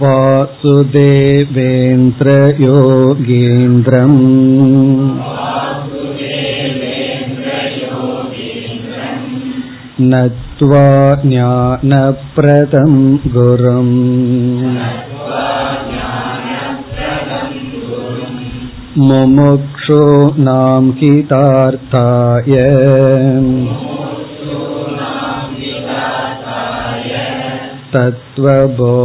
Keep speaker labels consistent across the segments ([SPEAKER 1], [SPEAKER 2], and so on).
[SPEAKER 1] वासुदेवेन्द्रयोगीन्द्रम् नत्वा ज्ञानप्रदं गुरुम् मुमुक्षूणां हितार्थाय तत्त्वबोधोऽभिधीयते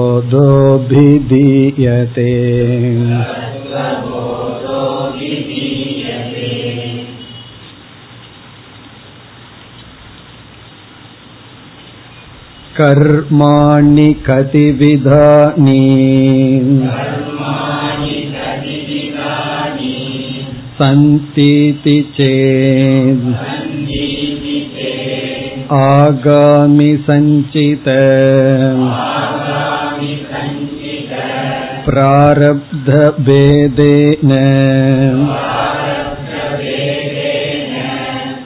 [SPEAKER 1] कर्माणि कतिविधानि सन्तीति चेत् आगामि सञ्चित प्रारब्धभेदेन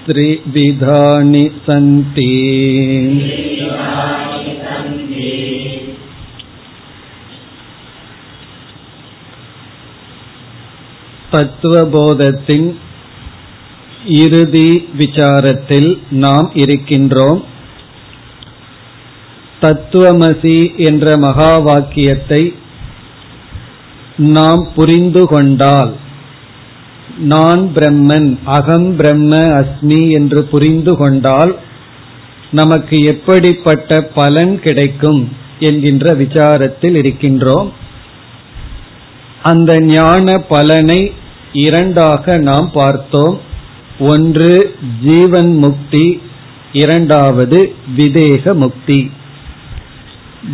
[SPEAKER 1] त्रिविधानि सन्ति தத்துவபோதத்தின் இறுதி விசாரத்தில் நாம் இருக்கின்றோம். தத்துவமசி என்ற மகா வாக்கியத்தை நாம் புரிந்து கொண்டால் நான் பிரம்மன் அகம் பிரம்ம அஸ்மி என்று புரிந்து கொண்டால் நமக்கு எப்படிப்பட்ட பலன் கிடைக்கும் என்கின்ற விசாரத்தில் இருக்கின்றோம். அந்த ஞான பலனை இரண்டாக நாம் பார்த்தோம். ஒன்று ஜீவன் முக்தி இரண்டாவது விதேக முக்தி.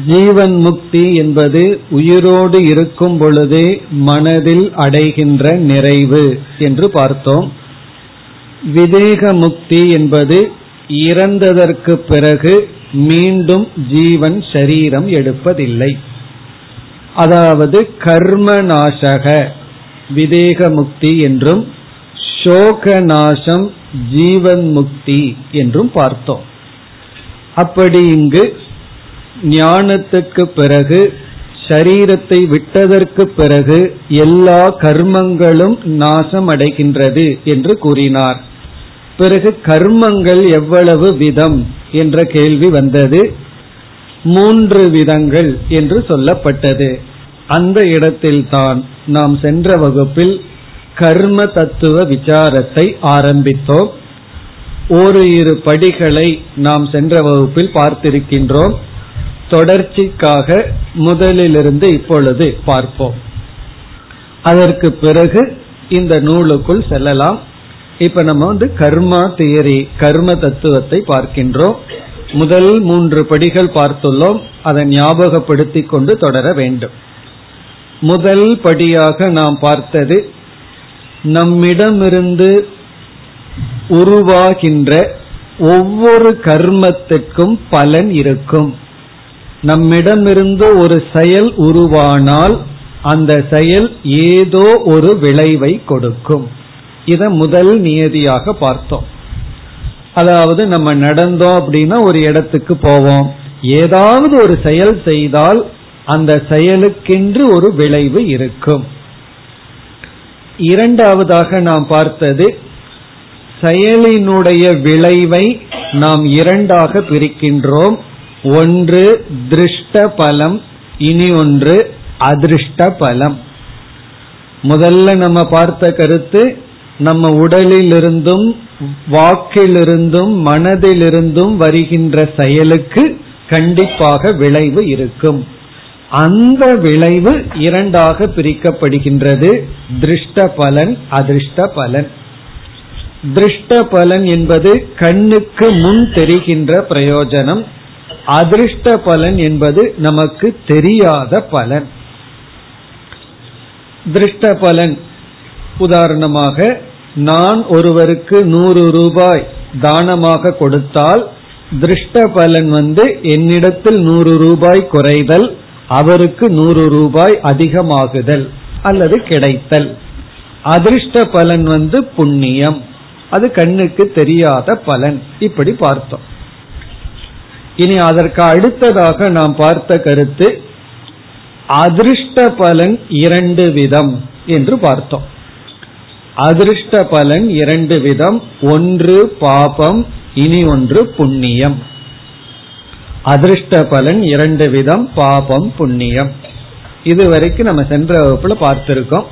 [SPEAKER 1] ஜீவன் முக்தி என்பது உயிரோடு இருக்கும் பொழுதே மனதில் அடைகின்ற நிறைவு என்று பார்த்தோம். விதேக முக்தி என்பது இறந்ததற்கு பிறகு மீண்டும் ஜீவன் சரீரம் எடுப்பதில்லை. அதாவது கர்ம நாசக விதேக முக்தி என்றும் சோக நாசம் ஜீவன் முக்தி என்றும் பார்த்தோம். அப்படி இங்கு ஞானத்துக்கு பிறகு சரீரத்தை விட்டதற்கு பிறகு எல்லா கர்மங்களும் நாசம் அடைகின்றது என்று கூறினார். பிறகு கர்மங்கள் எவ்வளவு விதம் என்ற கேள்வி வந்தது. மூன்று விதங்கள் என்று சொல்லப்பட்டது. அந்த இடத்தில்தான் நாம் சென்ற வகுப்பில் கர்ம தத்துவ விசாரத்தை ஆரம்பித்தோம். ஒரு இரு படிகளை நாம் சென்ற வகுப்பில் பார்த்திருக்கின்றோம். தொடர்ச்சிக்காக முதலிலிருந்து இப்பொழுது பார்ப்போம். அதற்கு பிறகு இந்த நூலுக்குள் செல்லலாம். இப்ப நம்ம வந்து கர்மா தியரி கர்ம தத்துவத்தை பார்க்கின்றோம். முதல் மூன்று படிகள் பார்த்துள்ளோம். அதை ஞாபகப்படுத்திக் கொண்டு தொடர வேண்டும். முதல் படியாக நாம் பார்த்தது நம்மிடமிருந்து உருவாகின்ற ஒவ்வொரு கர்மத்துக்கும் பலன் இருக்கும். நம்மிடமிருந்து ஒரு செயல் உருவானால் அந்த செயல் ஏதோ ஒரு விளைவை கொடுக்கும். இத முதல் நியதியாக பார்த்தோம். அதாவது நம்ம நடந்தோம் அப்படின்னா ஒரு இடத்துக்கு போவோம். ஏதாவது ஒரு செயல் செய்தால் அந்த செயலுக்கென்று ஒரு விளைவு இருக்கும். இரண்டாவதாக நாம் பார்த்தது செயலினுடைய விளைவை நாம் இரண்டாக பிரிக்கின்றோம். ஒன்று திருஷ்ட பலம் இனி ஒன்று அதிருஷ்ட பலம் முதல்ல நம்ம பார்த்த கருத்து நம்ம உடலிலிருந்தும் வாக்கிலிருந்தும் மனதிலிருந்தும் வருகின்ற செயலுக்கு கண்டிப்பாக விளைவு இருக்கும். அந்த விளைவு இரண்டாக பிரிக்கப்படுகின்றது. திருஷ்ட பலன் அதிர்ஷ்ட பலன். திருஷ்ட பலன் என்பது கண்ணுக்கு முன் தெரிகின்ற பிரயோஜனம். அதிர்ஷ்ட பலன் என்பது நமக்கு தெரியாத பலன். திருஷ்ட பலன். உதாரணமாக நான் ஒருவருக்கு நூறு ரூபாய் தானமாக கொடுத்தால் திருஷ்ட பலன் வந்து என்னிடத்தில் நூறு ரூபாய் குறைதல் அவருக்கு நூறு ரூபாய் அதிகமாகுதல் அல்லது கிடைத்தல். அதிர்ஷ்ட பலன் வந்து புண்ணியம். அது கண்ணுக்கு தெரியாத பலன். இப்படி பார்த்தோம். இனி அதற்கு அடுத்ததாக நாம் பார்த்த கருத்து அதிர்ஷ்ட பலன் இரண்டு விதம் என்று பார்த்தோம். அதிர்ஷ்ட பலன் இரண்டு விதம். ஒன்று பாபம் இனி ஒன்று புண்ணியம். அதிர்ஷ்ட பலன் இரண்டு விதம் பாபம் புண்ணியம். இதுவரைக்கும் நம்ம சென்ற வகுப்புல பார்த்திருக்கோம்.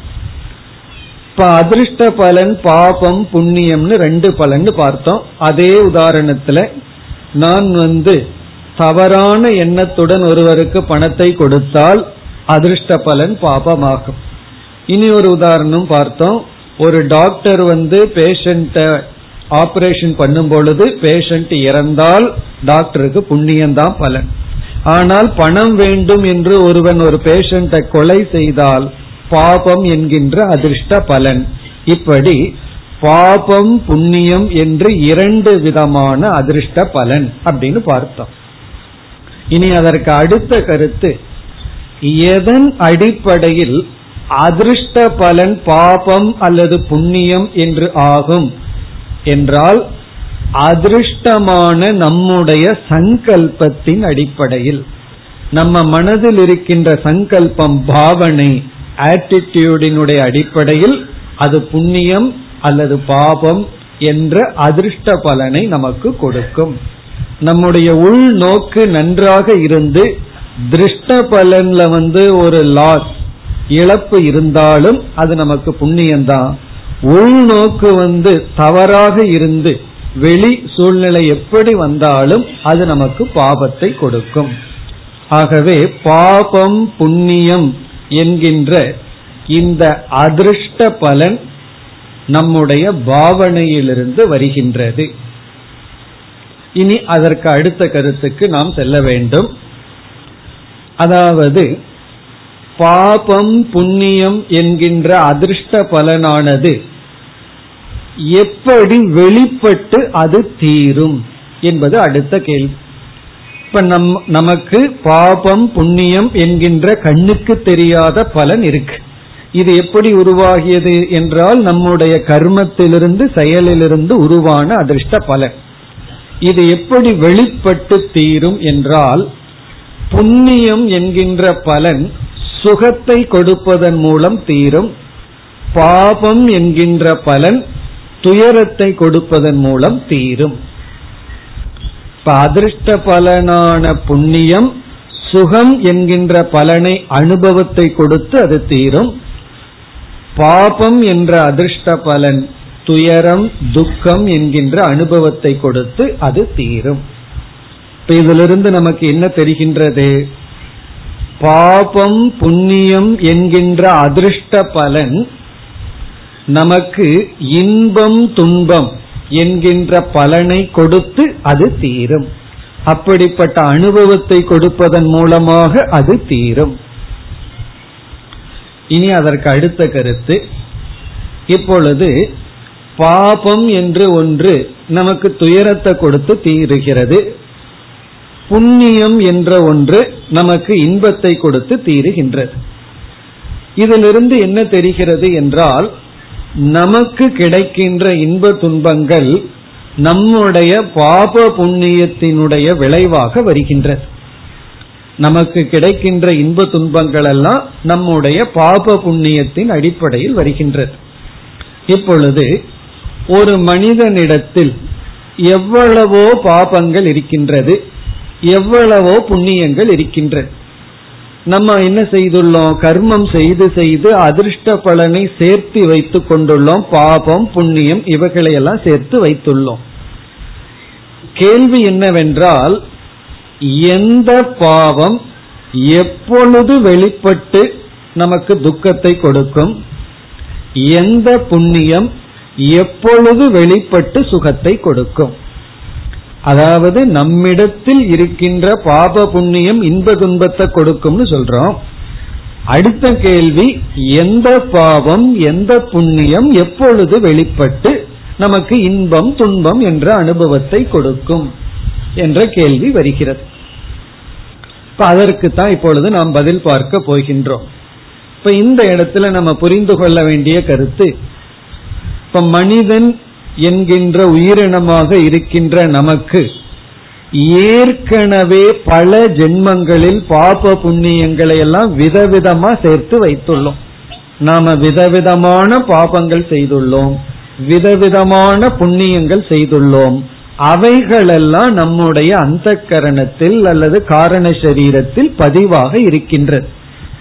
[SPEAKER 1] இப்ப அதிர்ஷ்ட பலன் பாபம் புண்ணியம்னு ரெண்டு பலன் பார்த்தோம். அதே உதாரணத்துல நான் வந்து தவறான எண்ணத்துடன் ஒருவருக்கு பணத்தை கொடுத்தால் அதிர்ஷ்ட பலன் பாபமாகும். இனி ஒரு உதாரணம் பார்த்தோம். ஒரு டாக்டர் வந்து பேஷண்ட ஆபரேஷன் பண்ணும் பொழுது பேஷண்ட் இறந்தால் டாக்டருக்கு புண்ணியம்தான் பலன். ஆனால் பணம் வேண்டும் என்று ஒருவன் ஒரு பேஷண்டை கொலை செய்தால் பாபம் என்கின்ற அதிர்ஷ்ட பலன். இப்படி பாபம் புண்ணியம் என்று இரண்டு விதமான அதிர்ஷ்ட பலன் அப்படின்னு பார்த்தோம். இனி அதற்கு அடுத்த கருத்து. எதன் அடிப்படையில் அதிர்ஷ்ட பலன் பாபம் அல்லது புண்ணியம் என்று ஆகும்? என்றால் அதிருஷ்டமான நம்முடைய சங்கல்பத்தின் அடிப்படையில் நம்ம மனதில் இருக்கின்ற சங்கல்பம் பாவனை ஆட்டிடியூடினுடைய அடிப்படையில் அது புண்ணியம் அல்லது பாபம் என்ற அதிர்ஷ்ட பலனை நமக்கு கொடுக்கும். நம்முடைய உள்நோக்கு நன்றாக இருந்து திருஷ்ட பலன்ல வந்து ஒரு லாஸ் இழப்பு இருந்தாலும் அது நமக்கு புண்ணியம்தான். உள்நோக்கு வந்து தவறாக இருந்து வெளி சூழ்நிலை எப்படி வந்தாலும் அது நமக்கு பாபத்தை கொடுக்கும். ஆகவே பாபம் புண்ணியம் என்கின்ற இந்த அதிருஷ்ட பலன் நம்முடைய பாவனையிலிருந்து வருகின்றது. இனி அதற்கு அடுத்த கருத்துக்கு நாம் செல்ல வேண்டும். அதாவது பாபம் புண்ணியம் என்கின்ற அதிர்ஷ்ட பலனானது எப்படி வெளிப்பட்டு அது தீரும் என்பது அடுத்த கேள்வி. இப்ப நம் நமக்கு பாபம் புண்ணியம் என்கின்ற கண்ணுக்கு தெரியாத பலன் இருக்கு. இது எப்படி உருவாகியது என்றால் நம்முடைய கர்மத்திலிருந்து செயலிலிருந்து உருவான அதிர்ஷ்ட பலன். இது எப்படி வெளிப்பட்டு தீரும் என்றால் புண்ணியம் என்கின்ற பலன் சுகத்தை கொடுப்பதன் மூலம் தீரும். பாபம் என்கின்ற பலன் துயரத்தை கொடுப்பதன் மூலம் தீரும். இப்ப அதிர்ஷ்ட பலனான புண்ணியம் சுகம் என்கின்ற பலனை அனுபவத்தை கொடுத்து அது தீரும். பாபம் என்ற அதிர்ஷ்ட பலன் துயரம் துக்கம் என்கின்ற அனுபவத்தை கொடுத்து அது தீரும். இப்ப இதிலிருந்து நமக்கு என்ன தெரிகின்றது? பாபம் புண்ணியம் என்கின்ற அதிர்ஷ்ட பலன் நமக்கு இன்பம் துன்பம் என்கின்ற பலனை கொடுத்து அது தீரும். அப்படிப்பட்ட அனுபவத்தை கொடுப்பதன் மூலமாக அது தீரும். இனி அதற்கு அடுத்த கருத்து. இப்பொழுது பாபம் என்று ஒன்று நமக்கு துயரத்தை கொடுத்து தீருகிறது. புண்ணியம் என்ற ஒன்று நமக்கு இன்பத்தை கொடுத்து தீருகின்றது. இதிலிருந்து என்ன தெரிகிறது என்றால் நமக்கு கிடைக்கின்ற இன்ப துன்பங்கள் நம்முடைய பாப புண்ணியத்தினுடைய விளைவாக வருகின்றது. நமக்கு கிடைக்கின்ற இன்ப துன்பங்கள் எல்லாம் நம்முடைய பாப புண்ணியத்தின் அடிப்படையில் வருகின்றது. இப்பொழுது ஒரு மனிதனிடத்தில் எவ்வளவோ பாபங்கள் இருக்கின்றது. எவ்வளவோ புண்ணியங்கள் இருக்கின்றது நம்ம என்ன செய்துள்ளோம்? கர்மம் செய்து செய்து அதிர்ஷ்ட பலனை சேர்த்து வைத்துக் கொண்டுள்ளோம். பாபம் புண்ணியம் இவைகளையெல்லாம் சேர்த்து வைத்துள்ளோம். கேள்வி என்னவென்றால் எந்த பாவம் எப்பொழுது வெளிப்பட்டு நமக்கு துக்கத்தை கொடுக்கும்? எந்த புண்ணியம் எப்பொழுது வெளிப்பட்டு சுகத்தை கொடுக்கும்? அதாவது நம்மிடத்தில் இருக்கின்ற பாப புண்ணியம் இன்ப துன்பத்தை கொடுக்கும்னு சொல்றோம். அடுத்த கேள்வி எந்த பாவம் எந்த புண்ணியம் எப்பொழுது வெளிப்பட்டு நமக்கு இன்பம் துன்பம் என்ற அனுபவத்தை கொடுக்கும் என்ற கேள்வி வருகிறது. இப்ப அதற்கு தான் இப்பொழுது நாம் பதில் பார்க்க போகின்றோம். இப்ப இந்த இடத்துல நம்ம புரிந்து கொள்ள வேண்டிய கருத்து இப்ப மனிதன் என்கின்ற உயிரினமாக இருக்கின்ற நமக்கு ஏற்கனவே பல ஜென்மங்களில் பாப புண்ணியங்களை எல்லாம் விதவிதமா சேர்த்து வைத்துள்ளோம். நாம விதவிதமான பாபங்கள் செய்துள்ளோம். விதவிதமான புண்ணியங்கள் செய்துள்ளோம். அவைகளெல்லாம் நம்முடைய அந்த கரணத்தில் அல்லது காரண சரீரத்தில் பதிவாக இருக்கின்றது.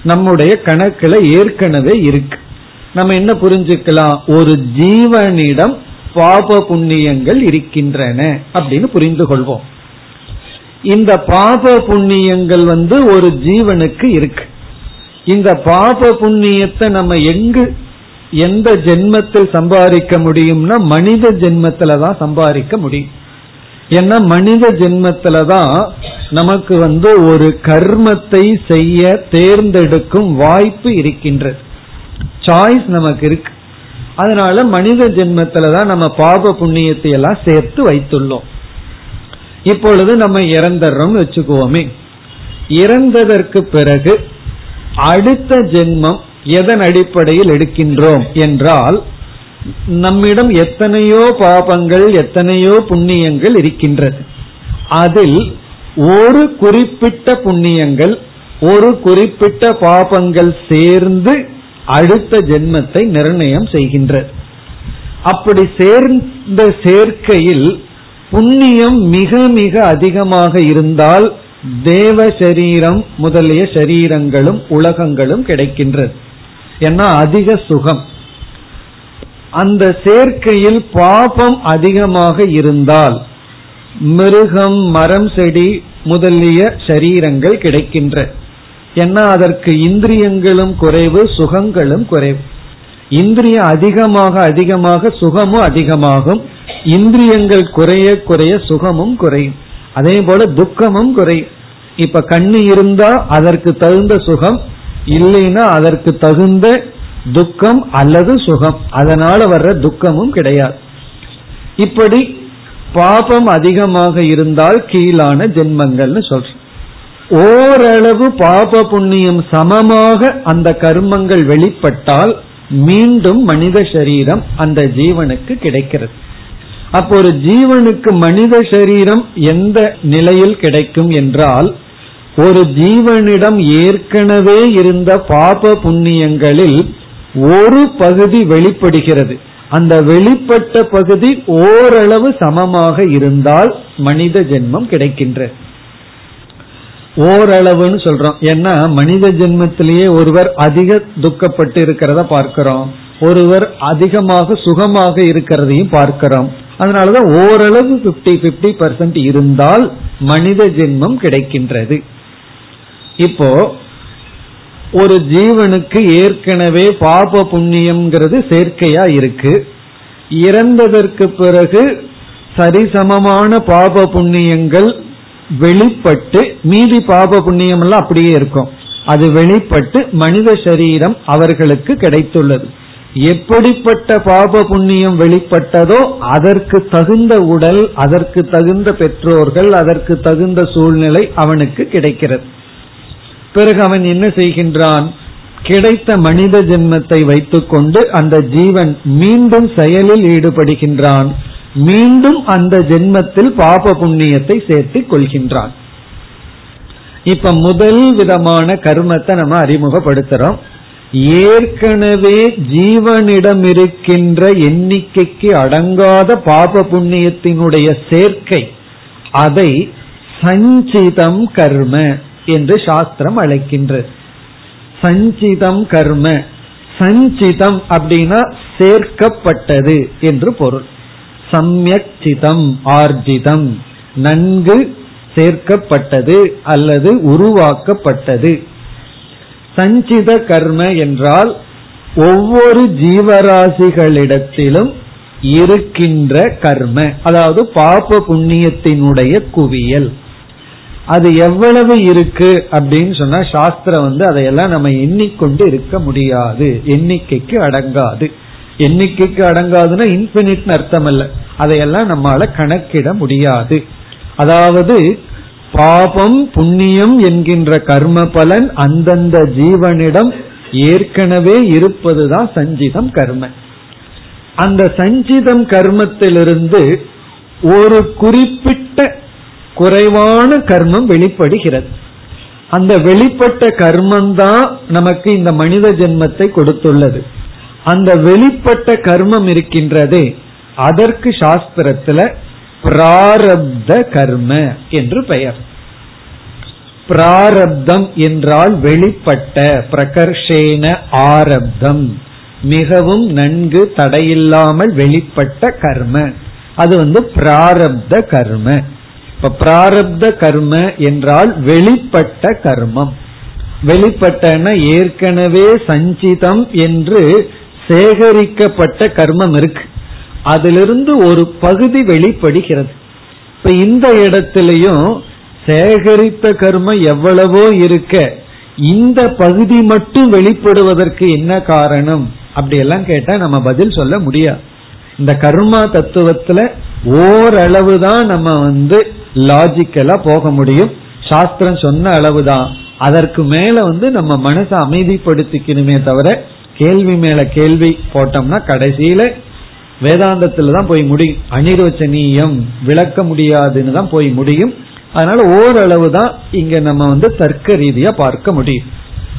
[SPEAKER 1] நம்முடைய கணக்குல ஏற்கனவே இருக்கு. நம்ம என்ன புரிஞ்சுக்கலாம்? ஒரு ஜீவனிடம் பாப புண்ணியங்கள் இருக்கின்றன அப்படின்னு புரிந்து கொள்வோம். இந்த பாப புண்ணியங்கள் வந்து ஒரு ஜீவனுக்கு இருக்கு. இந்த பாப புண்ணியத்தை நம்ம எங்கு எந்த ஜென்மத்தில் சம்பாதிக்க முடியும்னா மனித ஜென்மத்துல தான் சம்பாதிக்க முடியும். ஏன்னா மனித ஜென்மத்துல தான் நமக்கு வந்து ஒரு கர்மத்தை செய்ய தேர்ந்தெடுக்கும் வாய்ப்பு இருக்கின்றது. சாய்ஸ் நமக்கு இருக்கு. அதனால மனித ஜென்மத்துலதான் நம்ம பாப புண்ணியத்தை எல்லாம் சேர்த்து வைத்துள்ளோம். இப்பொழுது நம்ம இறந்துடுறோம் வச்சுக்குவோமே. இறந்ததற்கு பிறகு அடுத்த ஜென்மம் எதன் அடிப்படையில் எடுக்கின்றோம் என்றால் நம்மிடம் எத்தனையோ பாபங்கள் எத்தனையோ புண்ணியங்கள் இருக்கின்றது. அதில் ஒரு குறிப்பிட்ட புண்ணியங்கள் ஒரு குறிப்பிட்ட பாபங்கள் சேர்ந்து அடுத்த ஜென்மத்தை நிர்ணயம் செய்கின்றது. அப்படி சேர்ந்த சேர்க்கையில் புண்ணியம் மிக மிக அதிகமாக இருந்தால் தேவ சரீரம் முதலிய சரீரங்களும் உலகங்களும் கிடைக்கின்றது. ஏன்னா அதிக சுகம். அந்த சேர்க்கையில் பாபம் அதிகமாக இருந்தால் மிருகம் மரம் செடி முதலிய சரீரங்கள் கிடைக்கின்ற ஏன்னா அதற்கு இந்திரியங்களும் குறைவு சுகங்களும் குறைவு. இந்திரியம் அதிகமாக அதிகமாக சுகமும் அதிகமாகும். இந்திரியங்கள் குறைய குறைய சுகமும் குறையும். அதே போல துக்கமும் குறையும். இப்ப கண்ணு இருந்தா அதற்கு தகுந்த சுகம் இல்லைன்னா அதற்கு தகுந்த துக்கம் அல்லது சுகம். அதனால வர்ற துக்கமும் கிடையாது. இப்படி பாபம் அதிகமாக இருந்தால் கீழான ஜென்மங்கள்னு சொல்றோம். ஓரளவு பாப புண்ணியம் சமமாக அந்த கர்மங்கள் வெளிப்பட்டால் மீண்டும் மனித சரீரம் அந்த ஜீவனுக்கு கிடைக்கிறது. அப்போ ஒரு ஜீவனுக்கு மனித சரீரம் எந்த நிலையில் கிடைக்கும் என்றால் ஒரு ஜீவனிடம் ஏற்கனவே இருந்த பாப புண்ணியங்களில் ஒரு பகுதி வெளிப்படுகிறது. அந்த வெளிப்பட்ட பகுதி ஓரளவு சமமாக இருந்தால் மனித ஜென்மம் கிடைக்கின்றது. ஓரளவுன்னு சொல்றோம். ஏன்னா மனித ஜென்மத்திலேயே ஒருவர் அதிக துக்கப்பட்டு இருக்கிறத பார்க்கிறோம். ஒருவர் அதிகமாக சுகமாக இருக்கிறதையும் பார்க்கிறோம். அதனாலதான் ஓரளவு பிப்டி பிப்டி பர்சன்ட் இருந்தால் மனித ஜென்மம் கிடைக்கின்றது. இப்போ ஒரு ஜீவனுக்கு ஏற்கனவே பாப புண்ணியம்ங்கிறது சேர்க்கையா இருக்கு. இறந்ததற்கு பிறகு சரிசமமான பாப புண்ணியங்கள் வெளிப்பட்டு மீதி பாப புண்ணியம் எல்லாம் அப்படியே இருக்கும். அது வெளிப்பட்டு மனித சரீரம் அவர்களுக்கு கிடைத்துள்ளது. எப்படிப்பட்ட பாப புண்ணியம் வெளிப்பட்டதோ அதற்கு தகுந்த உடல் அதற்கு தகுந்த பெற்றோர்கள் அதற்கு தகுந்த சூழ்நிலை அவனுக்கு கிடைக்கிறது. பிறகு அவன் என்ன செய்கின்றான்? கிடைத்த மனித ஜென்மத்தை வைத்துக்கொண்டு அந்த ஜீவன் மீண்டும் செயலில் ஈடுபடுகின்றான். மீண்டும் அந்த ஜென்மத்தில் பாப புண்ணியத்தை சேர்த்து கொள்கின்றான். இப்ப முதல் விதமான கர்மத்தை நம்ம அறிமுகப்படுத்துறோம். ஏற்கனவே ஜீவனிடம் இருக்கின்ற எண்ணிக்கைக்கு அடங்காத பாப புண்ணியத்தினுடைய சேர்க்கை அதை சஞ்சிதம் கர்ம என்று சாஸ்திரம் அழைக்கின்றது. சஞ்சிதம் கர்ம சஞ்சிதம் அப்படின்னா சேர்க்கப்பட்டது என்று பொருள். சம்யக்சிதம் ஆர்ஜிதம். நன்கு சேர்க்கப்பட்டது அல்லது உருவாக்கப்பட்டது. சஞ்சித கர்ம என்றால் ஒவ்வொரு ஜீவராசிகளிடத்திலும் இருக்கின்ற கர்ம அதாவது பாப புண்ணியத்தினுடைய குவியல். அது எவ்வளவு இருக்கு அப்படின்னு சொன்னா சாஸ்திரம் வந்து அதையெல்லாம் நம்ம எண்ணிக்கொண்டு இருக்க முடியாது. எண்ணிக்கைக்கு அடங்காது. எண்ணிக்கைக்கு அடங்காதுன்னா இன்பினிட் அர்த்தம் அல்ல அதையெல்லாம் நம்மால கணக்கிட முடியாது. அதாவது பாபம் புண்ணியம் என்கின்ற கர்ம பலன் அந்தந்த ஜீவனிடம் ஏற்கனவே இருப்பதுதான் சஞ்சிதம் கர்ம. அந்த சஞ்சிதம் கர்மத்திலிருந்து ஒரு குறிப்பிட்ட குறைவான கர்மம் வெளிப்படுகிறது. அந்த வெளிப்பட்ட கர்மம் தான் நமக்கு இந்த மனித ஜென்மத்தை கொடுத்துள்ளது. அந்த வெளிப்பட்ட கர்மம் இருக்கின்றதே அதற்கு சாஸ்திரத்துல பிராரப்த கர்ம என்று பெயர். பிராரப்தம் என்றால் வெளிப்பட்ட பிரகர்ஷேன ஆரப்தம் மிகவும் நன்கு தடையில்லாமல் வெளிப்பட்ட கர்ம. அது வந்து பிராரப்த கர்ம. இப்ப பிராரப்த கர்ம என்றால் வெளிப்பட்ட கர்மம். வெளிப்பட்டன ஏற்கனவே சஞ்சிதம் என்று சேகரிக்கப்பட்ட கர்மம் இருக்கு. அதிலிருந்து ஒரு பகுதி வெளிப்படுகிறது. இப்ப இந்த இடத்திலையும் சேகரித்த கர்மம் எவ்வளவோ இருக்க இந்த பகுதி மட்டும் வெளிப்படுவதற்கு என்ன காரணம்? அப்படி எல்லாம் கேட்டா நம்ம பதில் சொல்ல முடியாது. இந்த கர்மா தத்துவத்துல ஓரளவு தான் நம்ம வந்து லாஜிக்கலா போக முடியும். சாஸ்திரம் சொன்ன அளவுதான். அதற்கு மேல வந்து நம்ம மனசை அமைதிப்படுத்திக்கணுமே தவிர கேள்வி மேல கேள்வி போட்டோம்னா கடைசியில வேதாந்தத்துல தான் போய் முடியும் அனிர்வச்சனீயம் விளக்க முடியாதுன்னு தான் போய் முடியும். அதனால ஓரளவு தான் இங்க நம்ம வந்து தர்க்க ரீதியா பார்க்க முடியும்.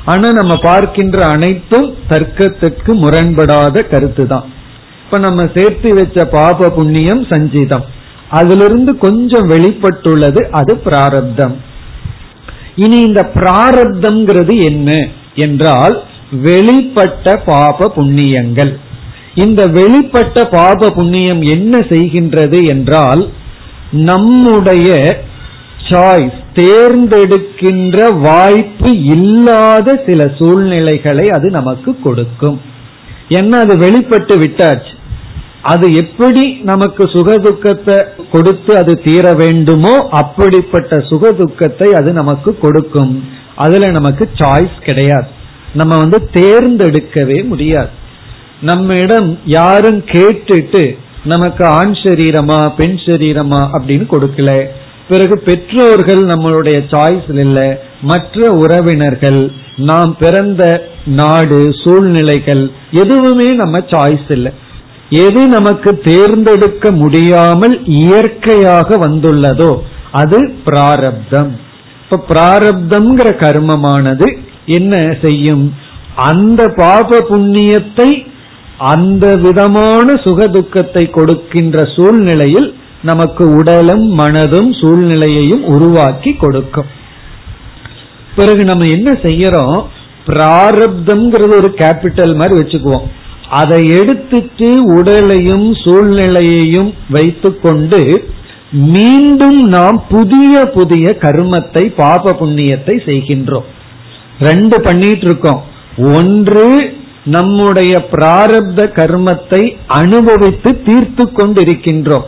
[SPEAKER 1] ஆனா நம்ம பார்க்கின்ற அனைத்தும் தர்க்கத்துக்கு முரண்படாத கருத்து தான். இப்ப நம்ம சேர்த்து வச்ச பாப புண்ணியம் சஞ்சிதம். அதிலிருந்து கொஞ்சம் வெளிப்பட்டுள்ளது அது பிராரப்தம். இனி இந்த பிராரப்தம்ங்கிறது என்ன? என்றால் வெளிப்பட்ட பாப புண்ணியங்கள். இந்த வெளிப்பட்ட பாப புண்ணியம் என்ன செய்கின்றது என்றால் நம்முடைய சாய்ஸ் தேர்ந்தெடுக்கின்ற வாய்ப்பு இல்லாத சில சூழ்நிலைகளை அது நமக்கு கொடுக்கும். என்ன அது வெளிப்பட்டு விட்டாச்சு. அது எப்படி நமக்கு சுகதுக்கத்தை கொடுத்து அது தீர வேண்டுமோ அப்படிப்பட்ட சுகதுக்கத்தை அது நமக்கு கொடுக்கும். அதுல நமக்கு சாய்ஸ் கிடையாது. நம்ம வந்து தேர்ந்தெடுக்கவே முடியாது. நம்மிடம் யாரும் கேட்டுட்டு நமக்கு ஆண் சரீரமா பெண் சரீரமா? அப்படின்னு கொடுக்கல. பிறகு பெற்றோர்கள் நம்மளுடைய சாய்ஸ் இல்லை. மற்ற உறவினர்கள் நாம் பிறந்த நாடு சூழ்நிலைகள் எதுவுமே நம்ம சாய்ஸ் இல்லை. எது நமக்கு தேர்ந்தெடுக்க முடியாமல் இயற்கையாக வந்துள்ளதோ அது பிராரப்தம். இப்ப பிராரப்தம்ங்கிற கர்மமானது என்ன செய்யும்? அந்த பாப புண்ணியத்தை அந்த விதமான சுகதுக்கத்தை கொடுக்கின்ற சூழ்நிலையில் நமக்கு உடலும் மனதும் சூழ்நிலையையும் உருவாக்கி கொடுக்கும். பிறகு நம்ம என்ன செய்யறோம்? பிராரப்தம்ங்கிறது ஒரு கேபிட்டல் மாதிரி வச்சுக்குவோம். அதை எடுத்துட்டு உடலையும் சூழ்நிலையையும் வைத்துக்கொண்டு மீண்டும் நாம் புதிய புதிய கர்மத்தை பாப புண்ணியத்தை செய்கின்றோம். ரெண்டு பண்ணிட்டு இருக்கோம் ஒன்று நம்முடைய பிராரப்த கர்மத்தை அனுபவித்து தீர்த்து கொண்டிருக்கின்றோம்.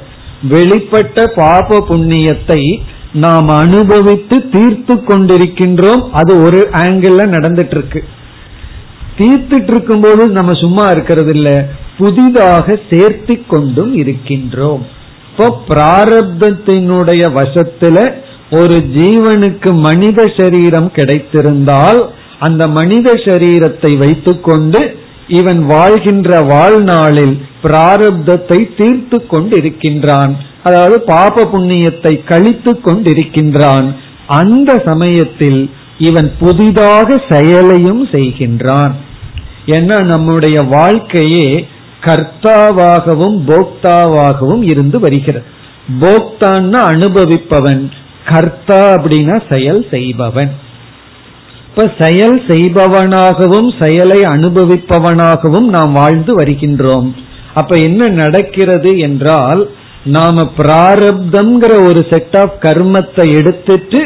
[SPEAKER 1] வெளிப்பட்ட பாப புண்ணியத்தை நாம் அனுபவித்து தீர்த்து கொண்டிருக்கின்றோம். அது ஒரு ஆங்கிள் நடந்துட்டு இருக்கு தீர்த்துட்டு இருக்கும் போது நம்ம சும்மா இருக்கிறது இல்ல புதிதாக சேர்த்தி கொண்டும் இருக்கின்றோம். இப்போ பிராரப்தத்தினுடைய வசத்துல ஒரு ஜீவனுக்கு மனித சரீரம் கிடைத்திருந்தால் அந்த மனித சரீரத்தை வைத்துக்கொண்டு இவன் வாழ்கின்ற வாழ்நாளில் பிராரப்தத்தை தீர்த்து கொண்டிருக்கின்றான். அதாவது பாப புண்ணியத்தை கழித்து கொண்டிருக்கின்றான். அந்த சமயத்தில் இவன் புதிதாக செயலையும் செய்கின்றான். ஏன்னா நம்முடைய வாழ்க்கையே கர்த்தாவாகவும் போக்தாவாகவும் இருந்து வருகிறது. போக்தான்னா அனுபவிப்பவன். கர்த்தா அப்படின்னா செயல் செய்பவன். இப்ப செயல் செய்பவனாகவும் செயலை அனுபவிப்பவனாகவும் நாம் வாழ்ந்து வருகின்றோம். அப்ப என்ன நடக்கிறது என்றால் நாம பிராரப்தம்ங்கிற ஒரு செட் ஆஃப் கர்மத்தை எடுத்துட்டு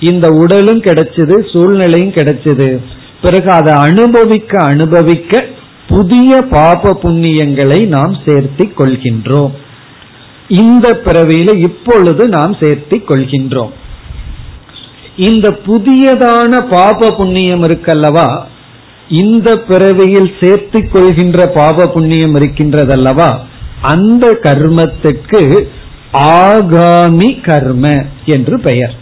[SPEAKER 1] இந்த உடலும் கிடைச்சது சூழ்நிலையும் கிடைச்சது. பிறகு அதை அனுபவிக்க அனுபவிக்க புதிய பாப புண்ணியங்களை நாம் சேர்த்தி கொள்கின்றோம். இந்த பிறவியில இப்பொழுது நாம் சேர்த்தி கொள்கின்றோம். இந்த புதியதான பாப புண்ணியம் இருக்கல்லவா? இந்த பிறவியில் சேர்த்து கொள்கின்ற பாப புண்ணியம் இருக்கின்றதல்லவா? அந்த கர்மத்துக்கு ஆகாமி கர்ம என்று பெயர்.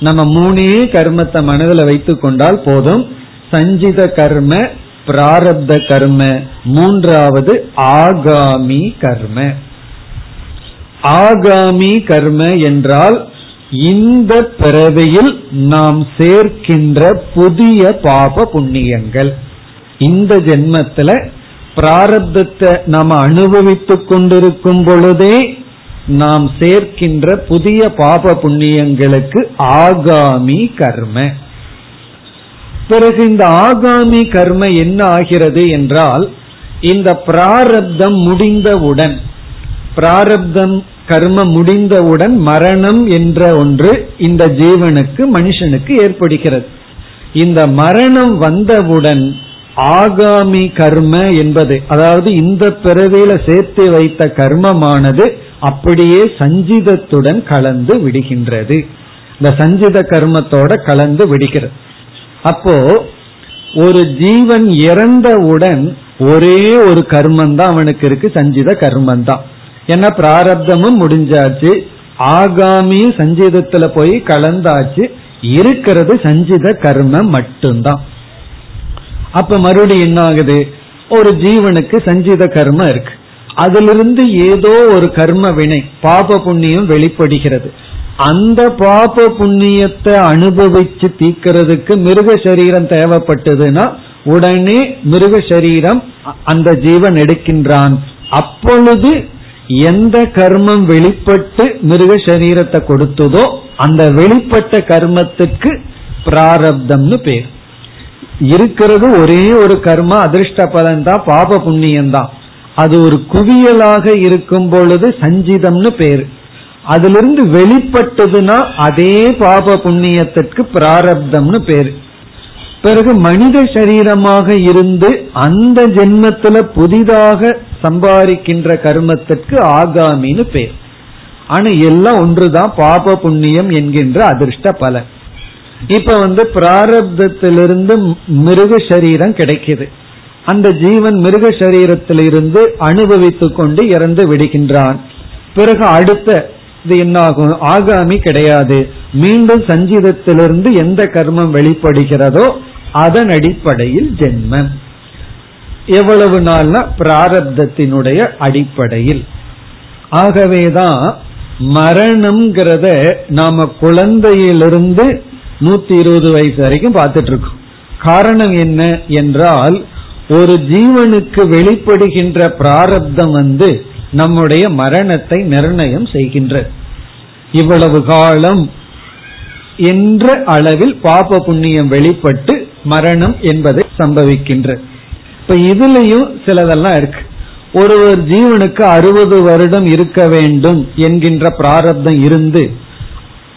[SPEAKER 1] நம்ம மூணே கர்மத்தை மனதில் வைத்துக் கொண்டால் போதும். சஞ்சித கர்ம பிராரப்த கர்ம மூன்றாவது ஆகாமி கர்ம. ஆகாமி கர்ம என்றால் இந்த பிறவியில் நாம் சேர்க்கின்ற புதிய பாப புண்ணியங்கள். இந்த ஜென்மத்துல பிராரப்தத்தை நாம் அனுபவித்துக் கொண்டிருக்கும் பொழுதே நாம் சேர்க்கின்ற புதிய பாப புண்ணியங்களுக்கு ஆகாமி கர்ம. பிறகு இந்த ஆகாமி கர்ம என்ன ஆகிறது என்றால் இந்த பிராரப்தம் முடிந்தவுடன் பிராரப்தம் கர்ம முடிந்தவுடன் மரணம் என்ற ஒன்று இந்த ஜீவனுக்கு மனுஷனுக்கு ஏற்படுகிறது. இந்த மரணம் வந்தவுடன் ஆகாமி கர்ம என்பது அதாவது இந்த பிறவியில சேர்த்து வைத்த கர்மமானது அப்படியே சஞ்சிதத்துடன் கலந்து விடுகின்றது. இந்த சஞ்சித கர்மத்தோட கலந்து விடுகிறது. அப்போ ஒரு ஜீவன் இறந்தவுடன் ஒரே ஒரு கர்மம் தான் அவனுக்கு இருக்கு சஞ்சித கர்மம் தான் ஏன்னா பிராரப்தமும் முடிஞ்சாச்சு ஆகாமியும் சஞ்சீதத்துல போய் கலந்தாச்சு இருக்கிறது சஞ்சித கர்மம் மட்டும்தான். அப்ப மறுபடியும் என்ன ஆகுது? ஒரு ஜீவனுக்கு சஞ்சித கர்மம் இருக்கு. அதிலிருந்து ஏதோ ஒரு கர்ம வினை பாப புண்ணியம் வெளிப்படுகிறது. அந்த பாப புண்ணியத்தை அனுபவிச்சு தீக்கிறதுக்கு மிருக சரீரம் தேவைப்பட்டதுன்னா உடனே மிருக சரீரம் அந்த ஜீவன் எடுக்கின்றான். அப்பொழுது எந்த கர்மம் வெளிப்பட்டு மிருக சரீரத்தை கொடுத்ததோ அந்த வெளிப்பட்ட கர்மத்துக்கு பிராரப்தம்னு பேர். இருக்கிறது ஒரே ஒரு கர்ம அதிர்ஷ்ட பலன் தான் பாப புண்ணியம் தான். அது ஒரு குவியலாக இருக்கும் பொழுது சஞ்சிதம்னு பேரு. அதிலிருந்து வெளிப்பட்டதுன்னா அதே பாப புண்ணியத்திற்கு பிராரப்தம்னு பேரு. பிறகு மனித சரீரமாக இருந்து அந்த ஜென்மத்துல புதிதாக சம்பாதிக்கின்ற கர்மத்திற்கு ஆகாமின்னு பேர். ஆனா எல்லாம் ஒன்றுதான் பாப புண்ணியம் என்கின்ற அதிர்ஷ்ட பலன். இப்ப வந்து பிராரப்தத்திலிருந்து மிருக சரீரம் கிடைக்குது. அந்த ஜீவன் மிருக சரீரத்திலிருந்து அனுபவித்துக் கொண்டு இறந்து விடுகின்றான். பிறகு அடுத்த இது என்னாகும்? ஆகாமி கிடையாது. மீண்டும் சஞ்சீதத்திலிருந்து எந்த கர்மம் வெளிப்படுகிறதோ அதன் அடிப்படையில் ஜென்மம். எவ்வளவு நாள்னா பிராரப்தத்தினுடைய அடிப்படையில். ஆகவேதான் மரணம்ங்கிறத நாம குழந்தையிலிருந்து நூத்தி இருபது வயசு வரைக்கும் பார்த்துட்டு இருக்கோம் காரணம் என்ன என்றால் ஒரு ஜீவனுக்கு வெளிப்படுகின்ற பிராரப்தம் வந்து நம்முடைய மரணத்தை நிர்ணயம் செய்கின்ற. இவ்வளவு காலம் என்ற அளவில் பாப புண்ணியம் வெளிப்பட்டு மரணம் என்பதை சம்பவிக்கின்ற. இப்ப இதுலயும் சிலதெல்லாம் இருக்கு. ஒரு ஒரு ஜீவனுக்கு அறுபது வருடம் இருக்க வேண்டும் என்கின்ற பிராரப்தம் இருந்து